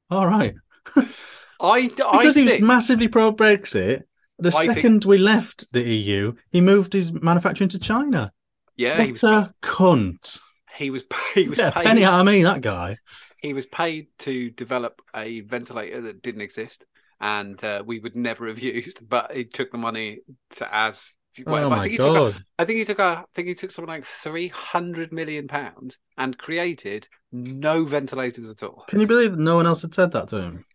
Speaker 1: all right.
Speaker 2: I, I
Speaker 1: Because he was
Speaker 2: think,
Speaker 1: massively pro Brexit. The
Speaker 2: I think-
Speaker 1: second we left the EU, he moved his manufacturing to China.
Speaker 2: yeah,
Speaker 1: what
Speaker 2: he was
Speaker 1: a cunt.
Speaker 2: he was he was
Speaker 1: Yeah,
Speaker 2: paid
Speaker 1: penny of that guy.
Speaker 2: he was paid to develop a ventilator that didn't exist and uh, we would never have used but he took the money to as whatever.
Speaker 1: oh
Speaker 2: I
Speaker 1: my
Speaker 2: think he took a,
Speaker 1: god.
Speaker 2: I think he took a I think he took something like 300 million pounds and created no ventilators at all
Speaker 1: Can you believe that no one else had said that to him?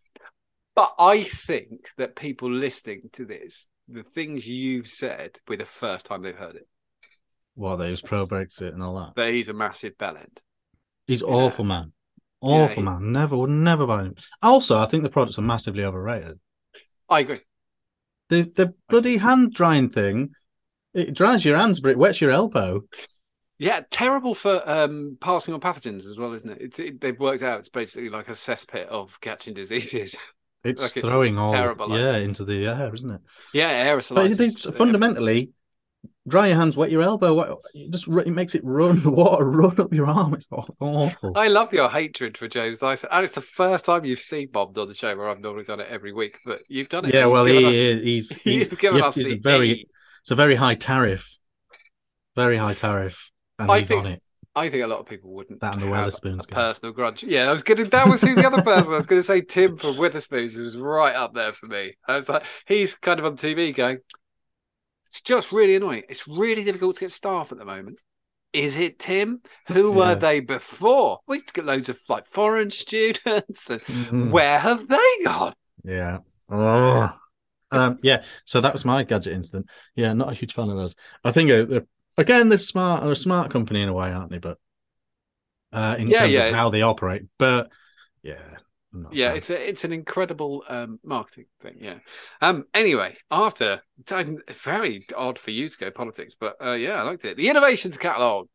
Speaker 2: but I think that people listening to this the things you've said were the first time they've heard it
Speaker 1: Well, that he was pro Brexit and all that.
Speaker 2: But he's a massive bellend
Speaker 1: He's
Speaker 2: Yeah.
Speaker 1: awful, man.
Speaker 2: Yeah,
Speaker 1: Awful,
Speaker 2: he-
Speaker 1: man. Never would never buy him. Also, I think the products are massively overrated.
Speaker 2: I agree
Speaker 1: The the bloody hand drying thing, it dries your hands, but it wets your elbow.
Speaker 2: Yeah, terrible for um, passing on pathogens as well, isn't it? It's, it? They've worked out it's basically like a cesspit of catching diseases.
Speaker 1: It's
Speaker 2: Like,
Speaker 1: throwing
Speaker 2: it's
Speaker 1: all
Speaker 2: terrible, like-
Speaker 1: yeah into the air, isn't it?
Speaker 2: yeah,
Speaker 1: But
Speaker 2: aerosolitis.
Speaker 1: they, fundamentally, dry your hands, wet your elbow. What, it just it makes it run the water run up your arm. It's aw- awful.
Speaker 2: I love your hatred for James Dyson, and it's the first time you've seen Bob on the show where I've normally done it every week, but you've done it.
Speaker 1: yeah, well, he,
Speaker 2: us-
Speaker 1: he's he's
Speaker 2: you've given us
Speaker 1: it's
Speaker 2: the
Speaker 1: a very
Speaker 2: E.
Speaker 1: it's a very high tariff, very high tariff, and
Speaker 2: I
Speaker 1: he's
Speaker 2: think-
Speaker 1: on it.
Speaker 2: I think a lot of people wouldn't
Speaker 1: That and the Wetherspoons
Speaker 2: a
Speaker 1: guy.
Speaker 2: personal grudge. Yeah, I was gonna. That was who the other person. I was gonna say Tim from Wetherspoons, who was right up there for me. I was like, he's kind of on TV going, It's just really annoying. It's really difficult to get staff at the moment. Is it Tim? Who
Speaker 1: Yeah.
Speaker 2: were they before? We get loads of like foreign students, and
Speaker 1: Mhm.
Speaker 2: where have they gone?
Speaker 1: Yeah. Ugh. Um, yeah. So that was my gadget incident. Yeah, not a huge fan of those. I think uh, they're, again they're smart. They're a smart company in a way, aren't they? But uh, in
Speaker 2: Yeah,
Speaker 1: terms
Speaker 2: yeah.
Speaker 1: of how they operate, but yeah, I'm not a
Speaker 2: Yeah, it's a, it's an incredible um, marketing thing. Yeah. Um. Anyway, after very odd for you to go politics, but uh, yeah, I liked it. The innovations catalog.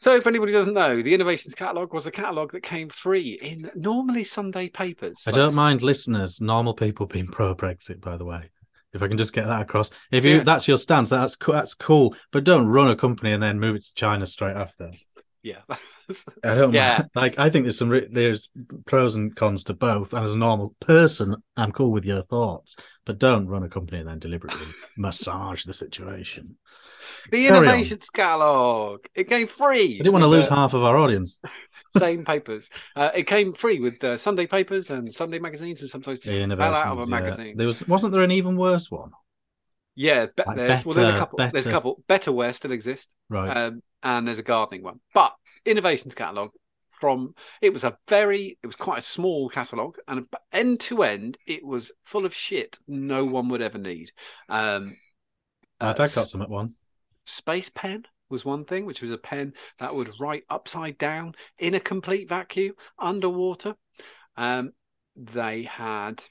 Speaker 2: So, if anybody doesn't know, the innovations catalog was a catalog that came free in normally Sunday papers.
Speaker 1: I
Speaker 2: Like
Speaker 1: don't
Speaker 2: this-
Speaker 1: mind listeners, normal people being pro Brexit. By the way, if I can just get that across, if you
Speaker 2: Yeah.
Speaker 1: that's your stance, that's that's cool. But don't run a company and then move it to China straight after.
Speaker 2: Yeah.
Speaker 1: I don't
Speaker 2: Yeah.
Speaker 1: mind. Like I think there's some re- there's pros and cons to both. And as a normal person, I'm cool with your thoughts, but don't run a company and then deliberately massage the situation.
Speaker 2: the
Speaker 1: Carry on.
Speaker 2: innovations catalog. It came free.
Speaker 1: I didn't want to lose
Speaker 2: uh,
Speaker 1: half of our audience.
Speaker 2: same papers. Uh, it came free with uh, Sunday papers and Sunday magazines, and sometimes
Speaker 1: The
Speaker 2: just fell out of a
Speaker 1: innovations, yeah.
Speaker 2: magazine.
Speaker 1: There was wasn't there an even worse one?
Speaker 2: Yeah, be-
Speaker 1: Like
Speaker 2: there's, well, there's a
Speaker 1: better-
Speaker 2: couple. There's a
Speaker 1: better-
Speaker 2: couple. Betterware still exists,
Speaker 1: Right.
Speaker 2: um, and there's a gardening one. But innovations catalog from it was a very it was quite a small catalog, and end to end it was full of shit no one would ever need. Um,
Speaker 1: My
Speaker 2: uh,
Speaker 1: dad got some at once.
Speaker 2: space pen was one thing, which was a pen that would write upside down in a complete vacuum underwater. Um, they had.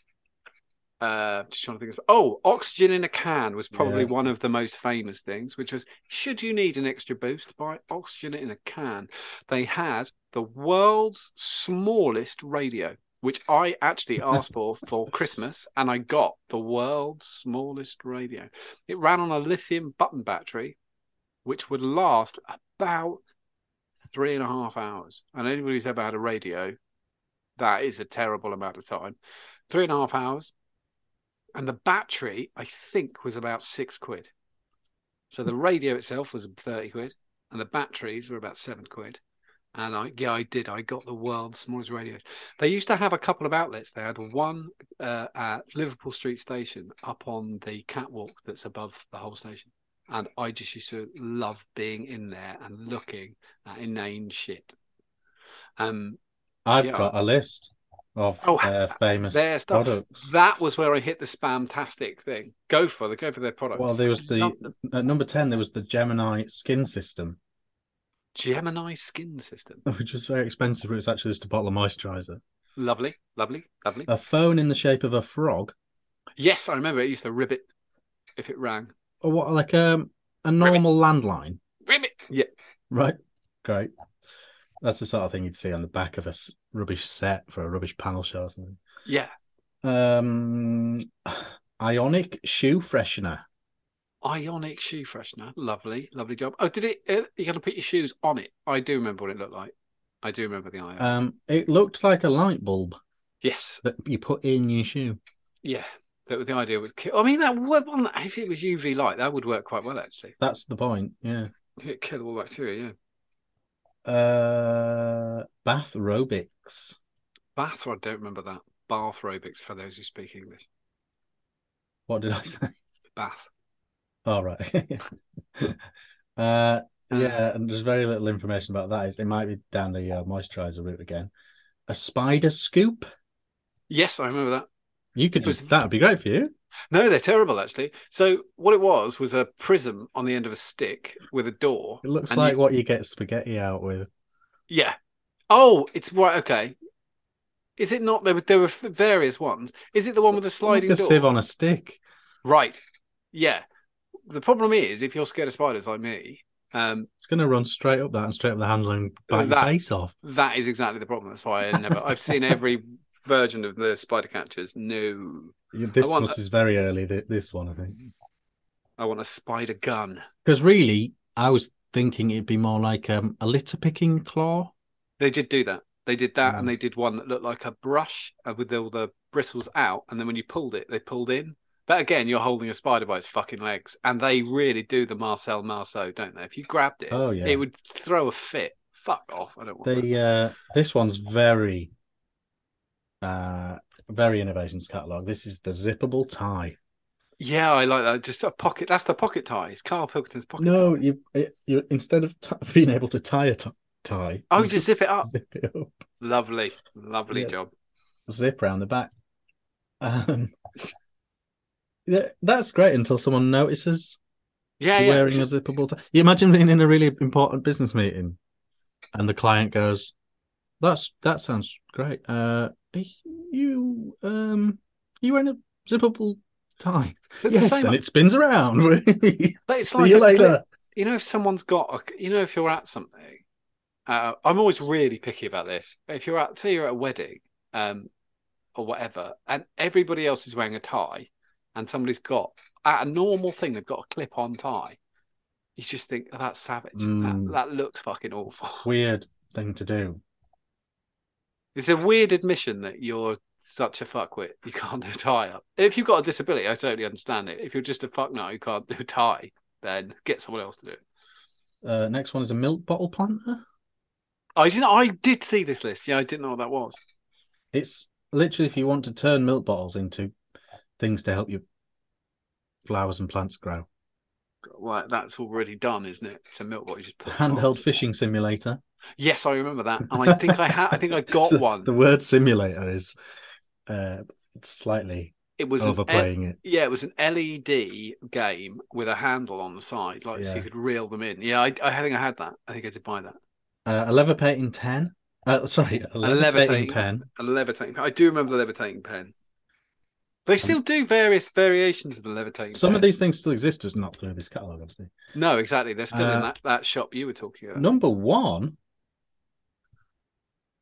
Speaker 2: Uh, just trying to think. Of, oh, oxygen in a can was probably
Speaker 1: Yeah.
Speaker 2: one of the most famous things. Which was, should you need an extra boost, buy oxygen in a can. They had the world's smallest radio, which I actually asked for for Christmas, and I got the world's smallest radio. It ran on a lithium button battery, which would last about three and a half hours. And anybody who's ever had a radio, that is a terrible amount of time. Three and a half hours. And the battery, I think, was about six quid. So the radio itself was 30 quid, and the batteries were about seven quid. And I, yeah, I did. I got the world's smallest radios. They used to have a couple of outlets. They had one uh, at Liverpool Street Station up on the catwalk that's above the whole station. And I just used to love being in there and looking at inane shit. Um,
Speaker 1: I've
Speaker 2: yeah.
Speaker 1: got a list of
Speaker 2: Oh,
Speaker 1: uh, famous
Speaker 2: their stuff.
Speaker 1: products.
Speaker 2: That was where I hit the spamtastic thing. Go for the go for their products.
Speaker 1: Well, there was the
Speaker 2: Love
Speaker 1: at number ten. There was the Gemini skin system,
Speaker 2: Gemini skin system.
Speaker 1: which was very expensive. It was actually just a bottle of moisturizer.
Speaker 2: Lovely, lovely, lovely.
Speaker 1: A phone in the shape of a frog,
Speaker 2: Yes, I remember it used to ribbit if it rang.
Speaker 1: or what, like um, a normal landline,
Speaker 2: Ribbit. Yeah.
Speaker 1: right? Great. That's the sort of thing you'd see on the back of a rubbish set for a rubbish panel show or something.
Speaker 2: Yeah.
Speaker 1: Um, Ionic shoe freshener.
Speaker 2: Ionic shoe freshener. Lovely, lovely job. Oh, did it? Uh, you're going to put your shoes on it. I do remember what it looked like. I do remember the Ionic.
Speaker 1: Um, it looked like a light bulb
Speaker 2: yes.
Speaker 1: that you put in your shoe.
Speaker 2: Yeah. The, the idea would kill. I mean, that would, one- if it was UV light, that would work quite well, actually.
Speaker 1: That's the point. Yeah.
Speaker 2: It'd kill all bacteria, yeah.
Speaker 1: Uh, bath aerobics.
Speaker 2: Bath, I don't remember that. Bath aerobics for those who speak English.
Speaker 1: What did I say?
Speaker 2: Bath.
Speaker 1: Oh right. uh, yeah, and there's very little information about that. It might be down the uh, moisturizer route again. A spider scoop.
Speaker 2: Yes, I remember that.
Speaker 1: You could just that would be great for you.
Speaker 2: No, they're terrible actually. So what it was was a prism on the end of a stick with a door.
Speaker 1: It looks like
Speaker 2: you-
Speaker 1: what you get spaghetti out with.
Speaker 2: Yeah. Oh, it's right. Okay. Is it not? There were there were various ones. Is it the one with the sliding
Speaker 1: like a
Speaker 2: door?
Speaker 1: sieve on a stick.
Speaker 2: Right. Yeah. The problem is, if you're scared of spiders like me, um,
Speaker 1: It's going to run straight up that and straight up the handle and bite
Speaker 2: That-
Speaker 1: your face off.
Speaker 2: that is exactly the problem. That's why I never. I've seen every version of the spider catchers. No,
Speaker 1: This
Speaker 2: want
Speaker 1: was is very early. This one, I think.
Speaker 2: I want a spider gun.
Speaker 1: Because really, I was thinking it'd be more like um, a litter picking claw.
Speaker 2: They did do that. They did that,
Speaker 1: Mm.
Speaker 2: and they did one that looked like a brush uh, with all the bristles out, and then when you pulled it, they pulled in. But again, you're holding a spider by its fucking legs, and they really do the Marcel Marceau, don't they? If you grabbed it,
Speaker 1: Oh yeah.
Speaker 2: it would throw a fit. Fuck off! I don't want. that.
Speaker 1: The uh, this one's very, uh, very innovations catalog. This is the zippable tie.
Speaker 2: Yeah, I like that. Just a pocket. That's the pocket tie. It's Carl Pilkington's pocket.
Speaker 1: No,
Speaker 2: tie.
Speaker 1: you you instead of t- being able to tie a t- tie,
Speaker 2: Oh,
Speaker 1: you
Speaker 2: just zip it up.
Speaker 1: zip it up,
Speaker 2: Lovely, lovely
Speaker 1: Yeah.
Speaker 2: job.
Speaker 1: zip around the back. Um, yeah, that's great until someone notices
Speaker 2: Yeah, yeah.
Speaker 1: wearing a zippable tie. You imagine being in a really important business meeting, and the client goes, "That's that sounds great. Uh, you um, you wearing a zippable tie?
Speaker 2: It's
Speaker 1: yes, and it spins around. See
Speaker 2: it's like
Speaker 1: you
Speaker 2: a clip-
Speaker 1: later."
Speaker 2: you know, if someone's got, a, you know, if you're at something, uh, I'm always really picky about this. If you're at, say, you're at a wedding, um, or whatever, and everybody else is wearing a tie, and somebody's got at a normal thing, they've got a clip-on tie. You just think oh, that's savage.
Speaker 1: Mm.
Speaker 2: That, that looks fucking awful.
Speaker 1: Weird thing to do.
Speaker 2: It's a weird admission that you're such a fuckwit. You can't do a tie up. If you've got a disability, I totally understand it. If you're just a fucknut who can't do a tie, then get someone else to do it.
Speaker 1: Uh, next one is a milk bottle planter.
Speaker 2: I didn't. I did see this list. Yeah, I didn't know what that was.
Speaker 1: It's literally if you want to turn milk bottles into things to help your flowers and plants grow.
Speaker 2: Well, that's already done, isn't it? It's a milk bottle. You just put
Speaker 1: Handheld fishing simulator.
Speaker 2: Yes, I remember that, and I think I had. I think I got
Speaker 1: the,
Speaker 2: one.
Speaker 1: The word simulator is uh, slightly
Speaker 2: It was an
Speaker 1: overplaying it.
Speaker 2: yeah, it was an LED game with a handle on the side, like so you could reel them in. Yeah, I, I think I had that. I think I did buy that.
Speaker 1: Uh, a levitating ten. Uh, sorry, a levitating,
Speaker 2: levitating-
Speaker 1: pen.
Speaker 2: A levitating pen. I do remember the levitating pen. They still do various variations of the levitating.
Speaker 1: Some
Speaker 2: pen.
Speaker 1: of these things still exist, just not through this catalog, obviously.
Speaker 2: No, exactly. They're still
Speaker 1: Uh,
Speaker 2: in that, that shop you were talking about.
Speaker 1: Number one,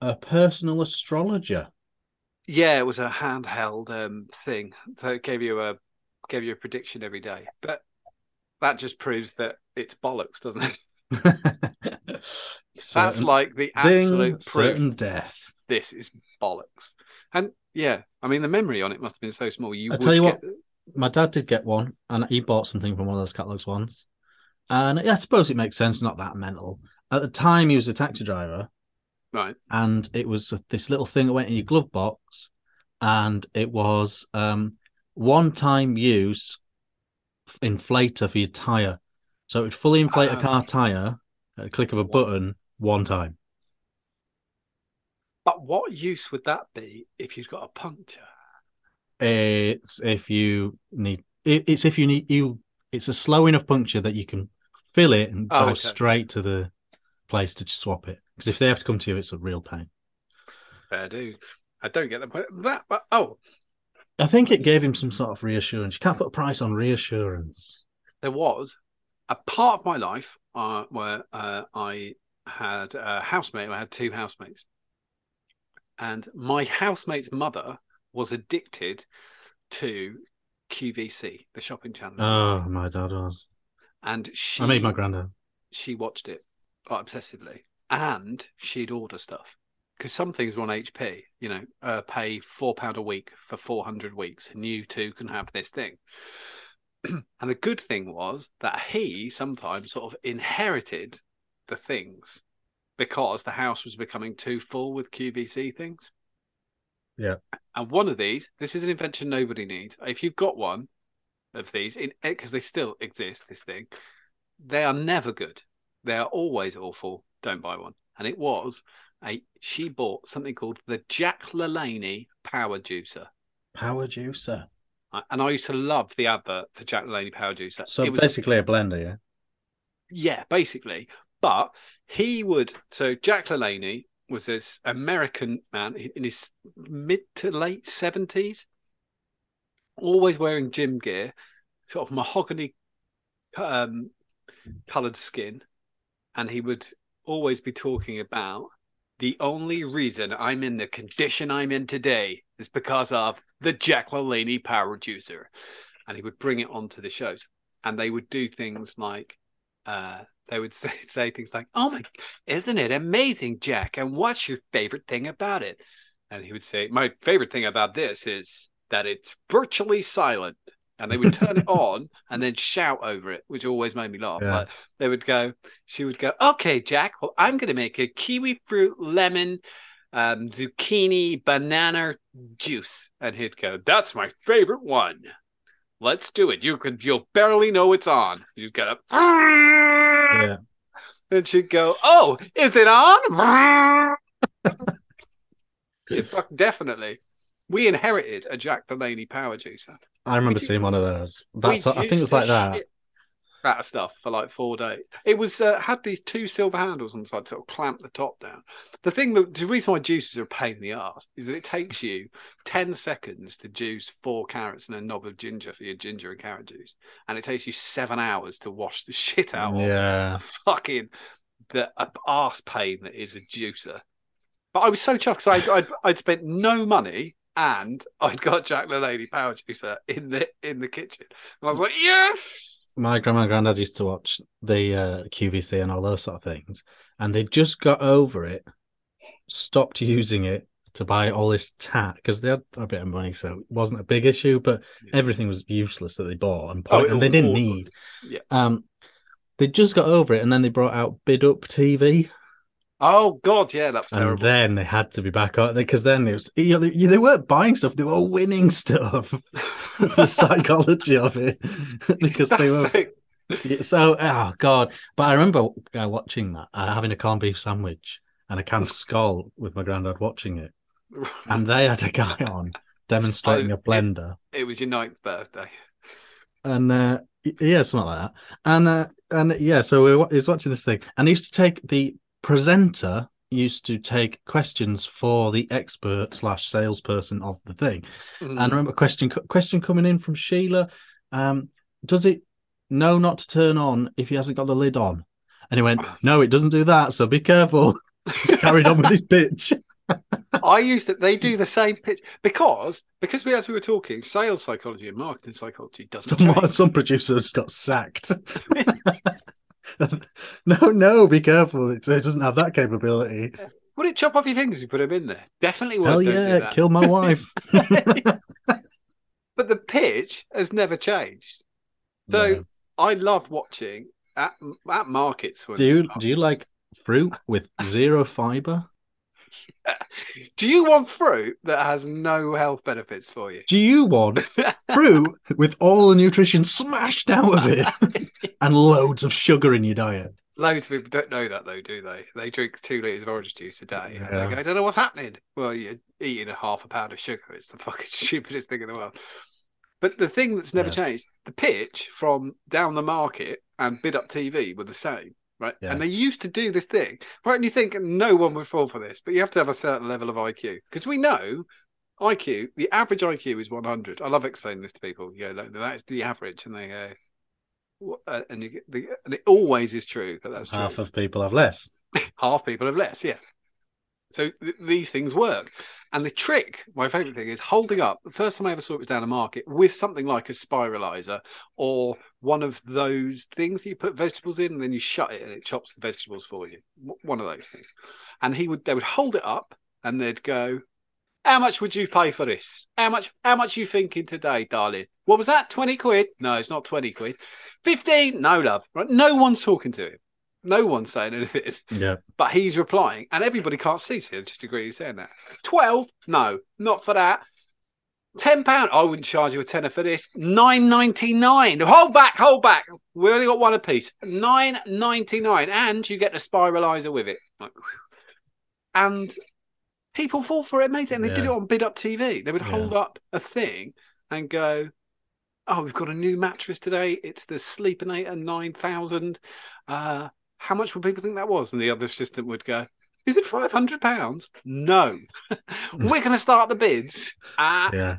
Speaker 1: a personal astrologer.
Speaker 2: Yeah, it was a handheld um, thing that gave you a gave you a prediction every day. But that just proves that it's bollocks, doesn't it? That's like the
Speaker 1: ding,
Speaker 2: absolute proof.
Speaker 1: certain death.
Speaker 2: This is bollocks. And yeah, I mean the memory on it must have been so small. You
Speaker 1: I tell you
Speaker 2: get,
Speaker 1: My dad did get one, and he bought something from one of those catalogs once. And I suppose it makes sense, not that mental. At the time, he was a taxi driver,
Speaker 2: right.
Speaker 1: and it was this little thing that went in your glove box, and it was um, one-time use inflator for your tire. So it would fully inflate a
Speaker 2: Ah.
Speaker 1: car tire at a click of a button one time.
Speaker 2: But what use would that be if you've got a puncture?
Speaker 1: It's if you need. It's if you need you. It's a slow enough puncture that you can fill it and
Speaker 2: Oh,
Speaker 1: go
Speaker 2: okay.
Speaker 1: straight to the place to swap it. Because if they have to come to you, it's a real pain.
Speaker 2: Fair do. I don't get that. But that. But oh,
Speaker 1: I think it gave him some sort of reassurance. You can't put a price on reassurance.
Speaker 2: there was a part of my life uh, where uh, I had a housemate. I had two housemates, and my housemate's mother was addicted to QVC, the shopping channel,
Speaker 1: Oh, my dad was.
Speaker 2: and she
Speaker 1: I made my granddad.
Speaker 2: she watched it obsessively, and she'd order stuff because some things were on HP. You know, uh, pay four pound a week for four hundred weeks, and you too can have this thing. and the good thing was that he sometimes sort of inherited the things because the house was becoming too full with QVC things.
Speaker 1: Yeah.
Speaker 2: And one of these, this is an invention nobody needs. If you've got one of these, because they still exist, this thing, they are never good. They are always awful. Don't buy one. And it was a she bought something called the Jack LaLaney Power Juicer.
Speaker 1: Power juicer.
Speaker 2: I- And I used to love the advert for Jack LaLaney Power Juicer.
Speaker 1: So
Speaker 2: it was
Speaker 1: basically a blender, yeah.
Speaker 2: yeah, basically. But he would. So Jack LaLaney was this American man in his mid to late seventies, always wearing gym gear, sort of mahogany um, coloured skin, and he would always be talking about the only reason I'm in the condition I'm in today is because of the Jack LaLaney Power Juicer, and he would bring it onto the shows, and they would do things like uh, they would say, say things like, "Oh my, isn't it amazing, Jack? And what's your favorite thing about it?" And he would say, "My favorite thing about this is that it's virtually silent." And they would turn it on and then shout over it, which always made me laugh.
Speaker 1: Yeah.
Speaker 2: But they would go, she would go, "Okay, Jack. Well, I'm going to make a kiwi fruit lemon." Um, zucchini banana juice, and he'd go, "That's my favorite one." let's do it. You could, you'll barely know it's on. You get up,
Speaker 1: Yeah.
Speaker 2: and she'd go, "Oh, is it on?" Yeah, fuck, definitely. We inherited a Jack Delaney power juicer.
Speaker 1: I remember seeing one of those. That's I think it was like that.
Speaker 2: That stuff for like four days. It was uh, had these two silver handles on the side to sort of clamp the top down. The thing that the reason why juices are a pain in the ass is that it takes you ten seconds to juice four carrots and a knob of ginger for your ginger and carrot juice, and it takes you seven hours to wash the shit out of
Speaker 1: Yeah.
Speaker 2: fucking the uh, arse pain that is a juicer. But I was so chuffed because I'd, I'd I'd spent no money and I'd got Jack LaLaney power juicer in the in the kitchen, and I was like, yes.
Speaker 1: My grandma and granddad used to watch the uh, QVC and all those sort of things, and they just got over it, stopped using it to buy all this tat because they had a bit of money, so it wasn't a big issue. But everything was useless that they bought and,
Speaker 2: Oh,
Speaker 1: and they didn't need.
Speaker 2: yeah.
Speaker 1: Um, they just got over it, and then they brought out Bid Up TV,
Speaker 2: Oh God, yeah, that's was
Speaker 1: and then they had to be back on because then it was you know, they, they weren't buying stuff; they were winning stuff. the psychology of it because they were So, oh god! But I remember uh, watching that, uh, having a corned beef sandwich and a can of Skol with my granddad watching it, and they had a guy on demonstrating
Speaker 2: Oh,
Speaker 1: a blender,
Speaker 2: it was your ninth birthday.
Speaker 1: and uh, yeah, something like that. And uh, and yeah, so we he's watching this thing, and he used to take the presenter used to take questions for the expert slash salesperson of the thing. And I remember question question coming in from Sheila. Um, does it know not to turn on if he hasn't got the lid on? And he went, No, it doesn't do that. So be careful. Just carried on with his pitch.
Speaker 2: I used it. They do the same pitch because because we as we were talking, sales psychology and marketing psychology doesn't
Speaker 1: Some,
Speaker 2: change.
Speaker 1: some producers got sacked. no, no, be careful. It, it doesn't have that capability.
Speaker 2: Would it chop off your fingers if you put them in there? Definitely would.
Speaker 1: Hell yeah, kill my wife.
Speaker 2: But the pitch has never changed. So
Speaker 1: No.
Speaker 2: I love watching at at markets. When,
Speaker 1: do you do you like fruit with zero fiber?
Speaker 2: do you want fruit that has no health benefits for you?
Speaker 1: Do you want fruit with all the nutrition smashed out of it and loads of sugar in your diet?
Speaker 2: Loads of people don't know that though, do they? They drink two liters of orange juice a day.
Speaker 1: Yeah.
Speaker 2: Go, I don't know what's happening. Well, you're eating a half a pound of sugar. It's the fucking stupidest thing in the world. But the thing that's never
Speaker 1: Yeah.
Speaker 2: changed, the pitch from down the market and bid up TV were the same, right?
Speaker 1: Yeah.
Speaker 2: And they used to do this thing, right? And you think no one would fall for this, but you have to have a certain level of IQ because we know IQ, the average IQ is 100. I love explaining this to people. Yeah, that- that's the average, and they go, "What?" Uh, and you get the, and it always is true that that's true
Speaker 1: Half of people have less.
Speaker 2: half people have less. Yeah. So th- these things work. And the trick, my favorite thing, is holding up. The first time I ever saw it was down a market with something like a spiralizer or one of those things that you put vegetables in and then you shut it and it chops the vegetables for you. One of those things. And he would, they would hold it up and they'd go, "How much would you pay for this? How much? How much you thinking today, darling? What was that? Twenty quid? No, it's not twenty quid. Fifteen? No, love. Right? No one's talking to him. No one's saying anything
Speaker 1: Yeah.
Speaker 2: but he's replying, and everybody can't see, so just agree he's saying that. Twelve? No, not for that. Ten pound? I wouldn't charge you a tenner for this. Nine ninety nine. Hold back, hold back. We only got one apiece. Nine ninety nine, and you get the spiralizer with it. Like, and people fall for it, mate. And they did it on Bid Up TV. They would
Speaker 1: Yeah.
Speaker 2: hold up a thing and go, "Oh, we've got a new mattress today. It's the Sleepinator nine thousand. Uh, how much would people think that was? And the other assistant would go, Is it five hundred pounds? No. We're gonna start the bids at
Speaker 1: Yeah.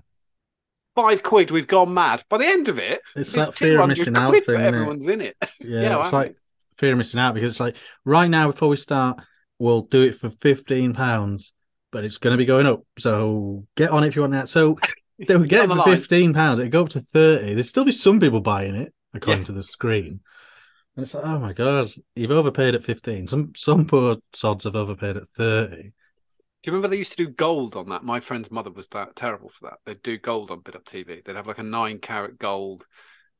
Speaker 2: five quid. We've gone mad. By the end of it,
Speaker 1: It's
Speaker 2: it's
Speaker 1: that fear of missing out thing.
Speaker 2: everyone's in it.
Speaker 1: Yeah,
Speaker 2: Yeah,
Speaker 1: it's like fear of missing out because it's like right now before we start, we'll do it for fifteen pounds, but it's going to be going up. So get on it if you want that. So they would get
Speaker 2: on
Speaker 1: it
Speaker 2: the
Speaker 1: for fifteen pounds. It'd go up to thirty. There'd still be some people buying it according
Speaker 2: Yeah.
Speaker 1: to the screen. And it's like, oh my god, you've overpaid at fifteen. Some some poor sods have overpaid at thirty.
Speaker 2: Do you remember they used to do gold on that? My friend's mother was that terrible for that. They'd do gold on Bid Up TV. They'd have like a nine carat gold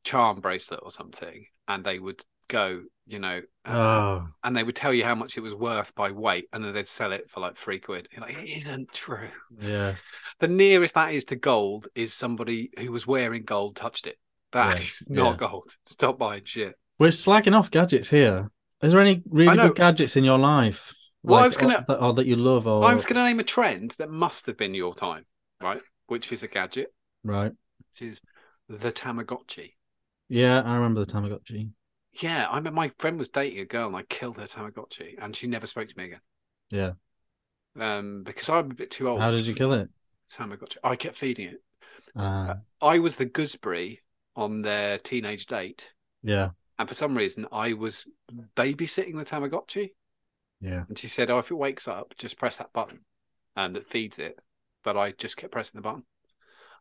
Speaker 2: charm bracelet or something, and they would go, you know, uh,
Speaker 1: Oh,
Speaker 2: and they would tell you how much it was worth by weight, and then they'd sell it for like three quid. You're like, it isn't true.
Speaker 1: yeah.
Speaker 2: The nearest that is to gold is somebody who was wearing gold touched it. That
Speaker 1: Yeah,
Speaker 2: is not
Speaker 1: yeah.
Speaker 2: gold. Stop buying shit.
Speaker 1: We're slagging off gadgets here. Is there any really good gadgets in your life?
Speaker 2: Well, I was gonna-
Speaker 1: or, that, or that you love, or
Speaker 2: I was going to name a trend that must have been your time, right? Which is a gadget,
Speaker 1: right?
Speaker 2: which is the Tamagotchi.
Speaker 1: Yeah, I remember the Tamagotchi.
Speaker 2: Yeah, I mean, my friend was dating a girl and I killed her Tamagotchi, and she never spoke to me again.
Speaker 1: Yeah.
Speaker 2: Um, because I'm a bit too old.
Speaker 1: How did you kill it?
Speaker 2: Tamagotchi? I kept feeding it.
Speaker 1: Uh,
Speaker 2: I was the gooseberry on their teenage date,
Speaker 1: yeah,
Speaker 2: and for some reason, I was babysitting the Tamagotchi.
Speaker 1: yeah.
Speaker 2: And she said, "Oh, if it wakes up, just press that button, um, and it feeds it." But I just kept pressing the button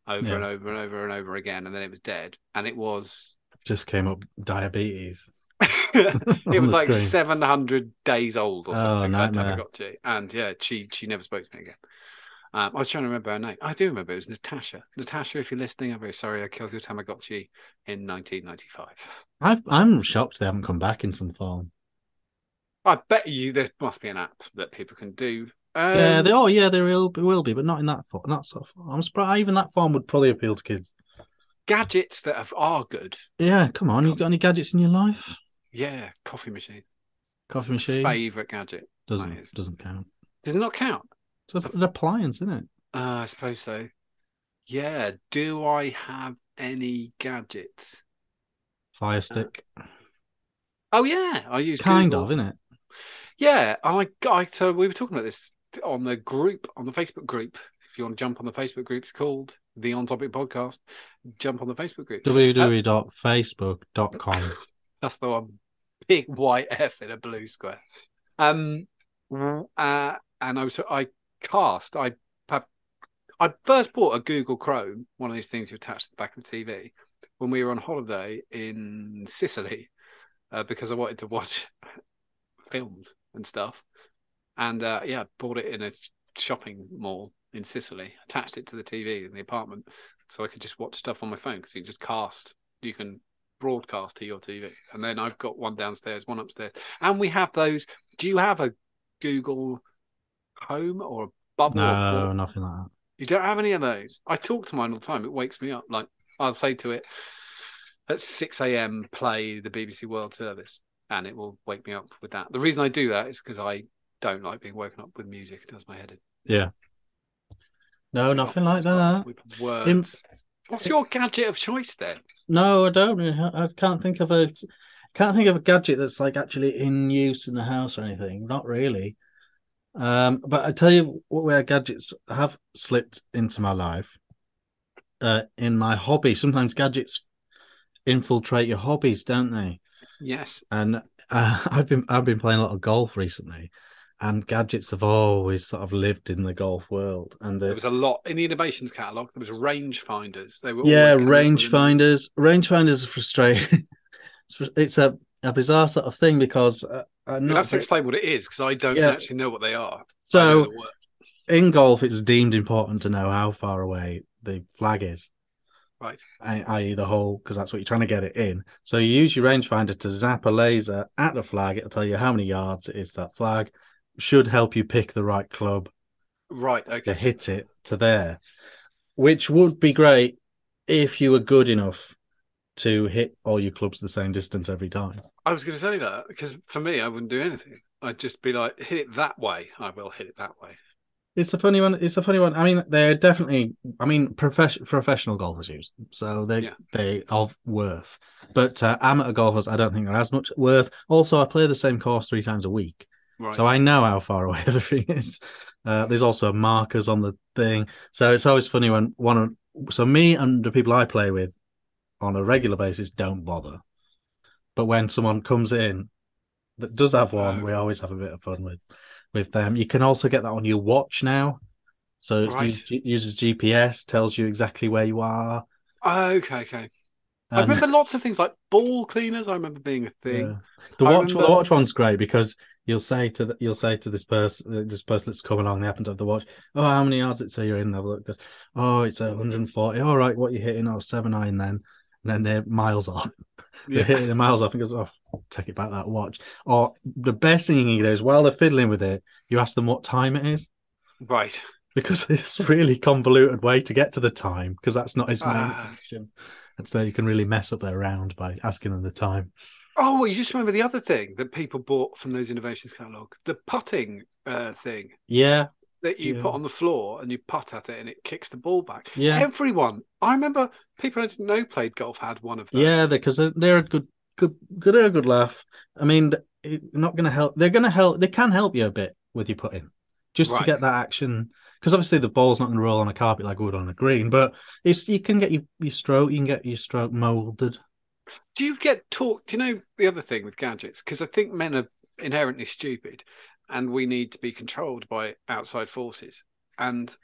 Speaker 2: over
Speaker 1: Yeah.
Speaker 2: and over and over and over again, and then it was dead. And it was,
Speaker 1: Just came up diabetes.
Speaker 2: it was like
Speaker 1: screen.
Speaker 2: seven hundred days old or
Speaker 1: Oh,
Speaker 2: something. that. Tamagotchi, and yeah, she she never spoke to me again. Um, I was trying to remember her name. I do remember it was Natasha. Natasha, if you're listening, I'm very sorry. I killed your Tamagotchi in 1995.
Speaker 1: I, I'm shocked they haven't come back in some form.
Speaker 2: I bet you there must be an app that people can do. Um,
Speaker 1: yeah, they oh yeah, they will be, will be, but not in that form. Not sort of. I'm surprised even that form would probably appeal to kids.
Speaker 2: gadgets that have, are good.
Speaker 1: Yeah, come on, you got any gadgets in your life?
Speaker 2: Yeah, coffee machine.
Speaker 1: Coffee machine
Speaker 2: Favorite gadget.
Speaker 1: doesn't doesn't count.
Speaker 2: Does it not count?
Speaker 1: It's an appliance, isn't it?
Speaker 2: Uh, I suppose so. Yeah. Do I have any gadgets?
Speaker 1: Fire stick,
Speaker 2: Oh yeah, I use
Speaker 1: kind
Speaker 2: Google.
Speaker 1: of, isn't it?
Speaker 2: Yeah, I, I so we were talking about this on the group on the Facebook group. If you want to jump on the Facebook group, it's called the On Topic Podcast. Jump on the Facebook group.
Speaker 1: www.facebook.com.
Speaker 2: That's the one. Big white F in a blue square. Um, uh, and I was I cast. I. I first bought a Google Chrome, one of these things you attach to the back of the TV, when we were on holiday in Sicily, uh, because I wanted to watch films and stuff. And uh, yeah, bought it in a shopping mall in Sicily. Attached it to the TV in the apartment, so I could just watch stuff on my phone because you just cast. You can broadcast to your TV. And then I've got one downstairs, one upstairs. And we have those. Do you have a Google Home or a bubble?
Speaker 1: No,
Speaker 2: what?
Speaker 1: nothing like that.
Speaker 2: You don't have any of those. I talk to mine all the time. It wakes me up. Like I'll say to it at 6 a.m. play the BBC World Service, and it will wake me up with that. The reason I do that is because I don't like being woken up with music. It does my head in.
Speaker 1: Yeah. No, nothing like that.
Speaker 2: With words.
Speaker 1: In-
Speaker 2: What's your gadget of choice then?
Speaker 1: No, I don't. I I can't think of a can't think of a gadget that's like actually in use in the house or anything. Not really. Um, but I tell you where gadgets have slipped into my life. Uh, in my hobby, sometimes gadgets infiltrate your hobbies, don't they?
Speaker 2: Yes.
Speaker 1: And uh, I've been I've been playing a lot of golf recently, and gadgets have always sort of lived in the golf world. And
Speaker 2: There was a lot in the innovations catalogue. There was range finders. They were
Speaker 1: yeah,
Speaker 2: always coming up
Speaker 1: range
Speaker 2: with a new-
Speaker 1: finders. Range finders are frustrating. it's, it's a, a bizarre sort of thing because uh, I'm
Speaker 2: You'll
Speaker 1: not
Speaker 2: have to explain what it is because I don't
Speaker 1: Yeah.
Speaker 2: actually know what they are.
Speaker 1: So in golf. It's deemed important to know how far away the flag is,
Speaker 2: right.
Speaker 1: i.e., the hole, because that's what you're trying to get it in. So you use your rangefinder to zap a laser at the flag. It'll tell you how many yards it is to that flag. Should help you pick the right club
Speaker 2: Right.
Speaker 1: to
Speaker 2: Okay.
Speaker 1: hit it to there, which would be great if you were good enough to hit all your clubs the same distance every time.
Speaker 2: I was going to say that because for me, I wouldn't do anything. I'd just be like, hit it that way. I will hit it that way.
Speaker 1: It's a funny one. It's a funny one. I mean, they're definitely. I mean, profession, professional golfers use them, so they
Speaker 2: Yeah.
Speaker 1: they of worth. But uh, amateur golfers, I don't think are as much worth. Also, I play the same course three times a week,
Speaker 2: Right.
Speaker 1: so I know how far away everything is. Uh, there's also markers on the thing, so it's always funny when one. So me and the people I play with on a regular basis don't bother, but when someone comes in that does have one,
Speaker 2: Oh.
Speaker 1: we always have a bit of fun with with them. You can also get that on your watch now. So it
Speaker 2: Right.
Speaker 1: use- uses GPS, tells you exactly where you are.
Speaker 2: okay. Okay. I remember lots of things like ball cleaners. I remember being a thing.
Speaker 1: yeah. The watch,
Speaker 2: remember-
Speaker 1: the watch one's great because you'll say to the, you'll say to this person, this person that's coming along, they happen to have the watch. Oh, how many yards it say you're in? Have a look. Goes, oh, it's 140. All right, what are you hitting? Oh, seven iron then. And then they're miles off. They're
Speaker 2: Yeah.
Speaker 1: hitting the miles off and goes, oh, take it back that watch. Or the best thing you can do is while they're fiddling with it, you ask them what time it is.
Speaker 2: Right.
Speaker 1: because it's a really convoluted way to get to the time because that's not his main
Speaker 2: Ah.
Speaker 1: function. so you can really mess up their round by asking them the time.
Speaker 2: Oh, well, you just remember the other thing that people bought from those innovations catalog, the putting uh, thing
Speaker 1: Yeah,
Speaker 2: that you
Speaker 1: Yeah.
Speaker 2: put on the floor and you putt at it and it kicks the ball back.
Speaker 1: yeah,
Speaker 2: Everyone, I remember people I didn't know played golf had one of those.
Speaker 1: yeah. Because they're, they're a good, good, good, they're a good laugh. I mean, not going to help. They're going to help. They can help you a bit with your putting, just to get that action. Because obviously the ball's not going to roll on a carpet like it would on a green, but it's you can get your, your stroke. You can get your stroke molded.
Speaker 2: Do you get taught? Do you know the other thing with gadgets? Because I think men are inherently stupid, and we need to be controlled by outside forces, and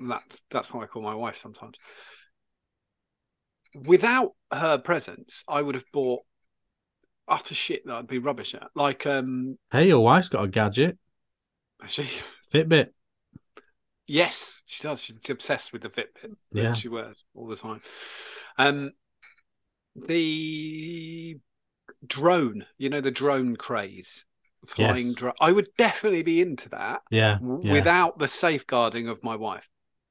Speaker 2: that's that's why I call my wife sometimes. Without her presence, I would have bought utter shit that I'd be rubbish at. Like, um,
Speaker 1: Hey, your wife's got a gadget,
Speaker 2: she,
Speaker 1: Fitbit.
Speaker 2: yes, she does. She's obsessed with the Fitbit that
Speaker 1: Yeah.
Speaker 2: she wears all the time. Um, the drone, you know, the drone craze, flying
Speaker 1: Yes.
Speaker 2: drone. I would definitely be into that
Speaker 1: Yeah,
Speaker 2: w-
Speaker 1: yeah,
Speaker 2: without the safeguarding of my wife.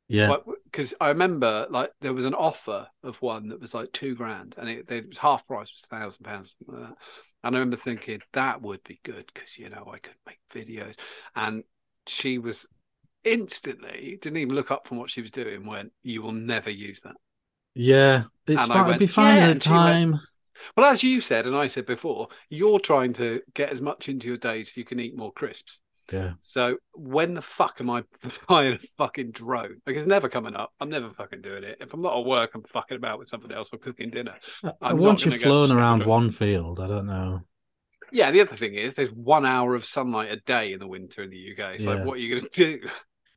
Speaker 1: yeah.
Speaker 2: Because I remember, like, there was an offer of one that was like two grand, and it, it was half price, was thousand pounds. something like that. And I remember thinking that would be good because you know I could make videos, and she was instantly didn't even look up from what she was doing. Went, you will never use that.
Speaker 1: Yeah, it's fine. It'd be fine
Speaker 2: "Yeah,"
Speaker 1: at the
Speaker 2: she went,
Speaker 1: time.
Speaker 2: Well, as you said, and I said before, you're trying to get as much into your days so you can eat more crisps.
Speaker 1: Yeah,
Speaker 2: So when the fuck am I buying a fucking drone? Like it's never coming up. I'm never fucking doing it. If I'm not at work, I'm fucking about with something else or cooking dinner.
Speaker 1: Uh,
Speaker 2: I'm
Speaker 1: once you've flown around one field, I don't know.
Speaker 2: Yeah, the other thing is there's one hour of sunlight a day in the winter in the UK. So
Speaker 1: Yeah.
Speaker 2: like, what are you gonna do?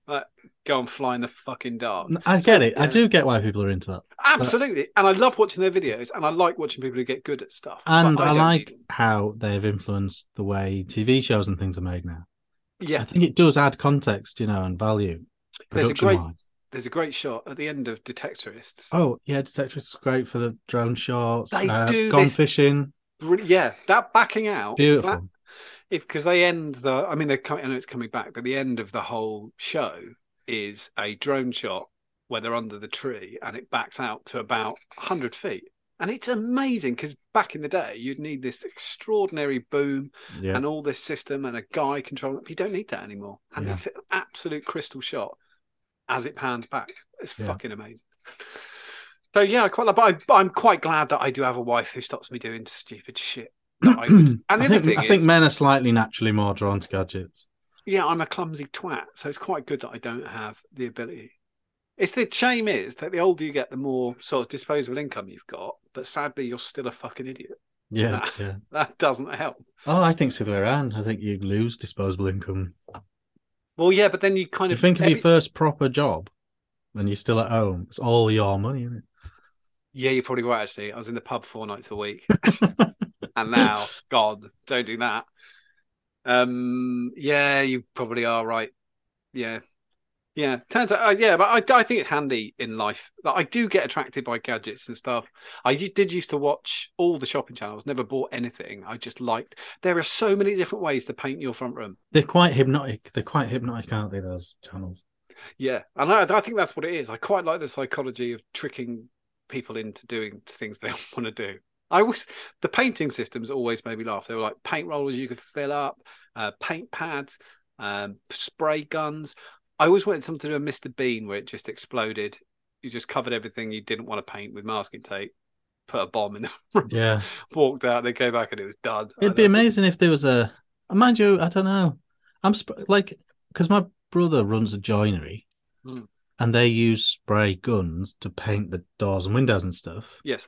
Speaker 2: Like, go and fly in the fucking dark.
Speaker 1: I get it. I do get why people are into that,
Speaker 2: Absolutely. And I love watching their videos and I like watching people who get good at stuff.
Speaker 1: and I,
Speaker 2: don't
Speaker 1: like how they've influenced the way TV shows and things are made now.
Speaker 2: Yeah.
Speaker 1: I think it does add context, you know, and value.
Speaker 2: There's a great-
Speaker 1: wise.
Speaker 2: There's a great shot at the end of Detectorists.
Speaker 1: Oh yeah, Detectorists is great for the drone shots.
Speaker 2: They
Speaker 1: uh,
Speaker 2: do
Speaker 1: gone
Speaker 2: this-
Speaker 1: fishing,
Speaker 2: yeah, that backing out.
Speaker 1: beautiful.
Speaker 2: that- if because they end the i mean they're coming i know it's coming back but the end of the whole show is a drone shot where they're under the tree and it backs out to about 100 feet. And it's amazing because back in the day you'd need this extraordinary boom
Speaker 1: yeah,
Speaker 2: and all this system and a guy controlling it. You don't need that anymore. And
Speaker 1: Yeah.
Speaker 2: it's an absolute crystal shot as it pans back. It's
Speaker 1: Yeah.
Speaker 2: fucking amazing. So yeah i quite like but I, i'm quite glad that i do have a wife who stops me doing stupid shit I would. And the
Speaker 1: I
Speaker 2: other
Speaker 1: think I think men are slightly naturally more drawn to gadgets.
Speaker 2: yeah, I'm a clumsy twat, so it's quite good that I don't have the ability. It's the shame is that the older you get, the more sort of disposable income you've got, but sadly you're still a fucking idiot.
Speaker 1: Yeah,
Speaker 2: Nah.
Speaker 1: yeah.
Speaker 2: That doesn't help.
Speaker 1: Oh, I think it's the other way around. I think you lose disposable income.
Speaker 2: Well, yeah, but then you kind
Speaker 1: You
Speaker 2: of
Speaker 1: think of
Speaker 2: every-
Speaker 1: your first proper job, and you're still at home. It's all your money, isn't it?
Speaker 2: Yeah, you're probably right. Actually, I was in the pub four nights a week? and now, God, don't do that. Um, yeah, you probably are right. Yeah, yeah. Turns out, uh, yeah, but I, I think it's handy in life. Like, I do get attracted by gadgets and stuff. I did used to watch all the shopping channels. Never bought anything. I just liked. There are so many different ways to paint your front room.
Speaker 1: They're quite hypnotic. They're quite hypnotic, aren't they? Those channels.
Speaker 2: Yeah, and I, I think that's what it is. I quite like the psychology of tricking people into doing things they want to do. I was the painting systems always made me laugh. They were like paint rollers you could fill up, uh, paint pads, um, spray guns. I always wanted something to do with Mr. Bean where it just exploded. You just covered everything you didn't want to paint with masking tape, put a bomb in the room,
Speaker 1: Yeah,
Speaker 2: walked out, they came back and it was done.
Speaker 1: it'd be
Speaker 2: I love it.
Speaker 1: amazing if there was a. Mind you, I don't know. I'm sp- like because my brother runs a joinery,
Speaker 2: Hmm.
Speaker 1: and they use spray guns to paint the doors and windows and stuff.
Speaker 2: Yes,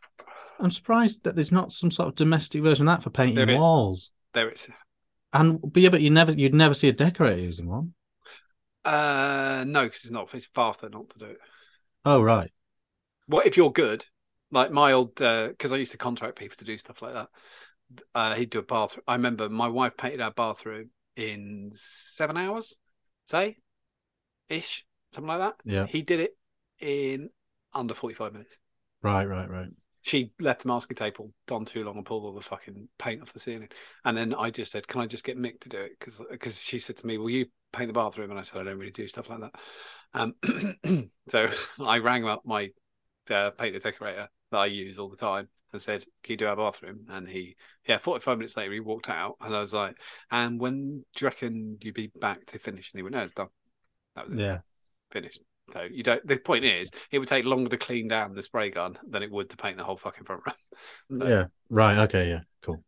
Speaker 1: I'm surprised that there's not some sort of domestic version of that for painting
Speaker 2: There is.
Speaker 1: walls.
Speaker 2: there it is.
Speaker 1: And but yeah, but you never you'd never see a decorator using one.
Speaker 2: Uh, no, because it's not. It's faster not to do it.
Speaker 1: Oh right.
Speaker 2: well, if you're good, like my old, because I used to contract people to do stuff like that. Uh, he'd do a bathroom. I remember my wife painted our bathroom in seven hours, say, ish, something like that.
Speaker 1: Yeah.
Speaker 2: He did it in under 45 minutes.
Speaker 1: Right, right, right.
Speaker 2: She left the masking tape all done too long and pulled all the fucking paint off the ceiling. And then I just said, "Can I just get Mick to do it?" Because because she said to me, "Will you paint the bathroom?" And I said, "I don't really do stuff like that." Um, so I rang up my uh, painter decorator that I use all the time and said, Can you do our bathroom? And he, yeah, 45 minutes later, he walked out. And I was like, And when do you reckon you'd be back to finish? And he went, No, it's done. That was it.
Speaker 1: Yeah.
Speaker 2: Finished. So you don't. The point is, it would take longer to clean down the spray gun than it would to paint the whole fucking front room. So-
Speaker 1: Yeah. Right. Okay. Yeah. Cool.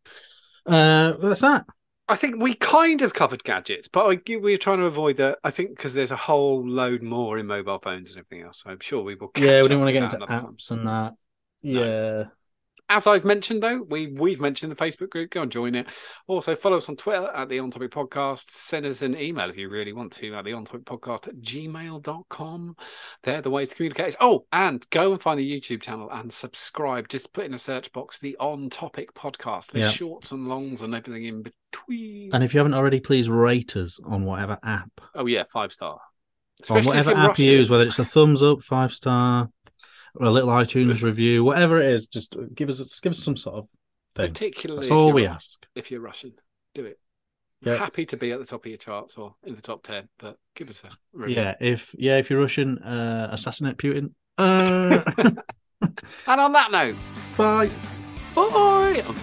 Speaker 1: Uh, well, that's that.
Speaker 2: I think we kind of covered gadgets, but I, we were trying to avoid that. I think because there's a whole load more in mobile phones and everything else. So I'm sure we will.
Speaker 1: Yeah, we didn't want to get into
Speaker 2: another time.
Speaker 1: apps and that.
Speaker 2: No. As I've mentioned, though, we we've mentioned the Facebook group. Go and join it. Also, follow us on Twitter at the On Topic Podcast. Send us an email if you really want to at the On Topic Podcast at gmail.com. They're the ways to communicate. Oh, and go and find the YouTube channel and subscribe. Just put in a search box the On Topic Podcast. There's
Speaker 1: Yeah.
Speaker 2: shorts and longs and everything in between.
Speaker 1: And if you haven't already, please rate us on whatever app,
Speaker 2: oh yeah, five star.
Speaker 1: on
Speaker 2: Especially if
Speaker 1: whatever app you use, whether it's a thumbs up, five star, or a little iTunes review, whatever it is. Just give us give us some sort of thing.
Speaker 2: particularly
Speaker 1: That's all we ask.
Speaker 2: if you're Russian. Do it.
Speaker 1: Yeah.
Speaker 2: Happy to be at the top of your charts or in the top ten, but give us a review.
Speaker 1: Yeah. If yeah, if you're Russian, uh, assassinate Putin. Uh,
Speaker 2: And on that note,
Speaker 1: bye.
Speaker 2: bye.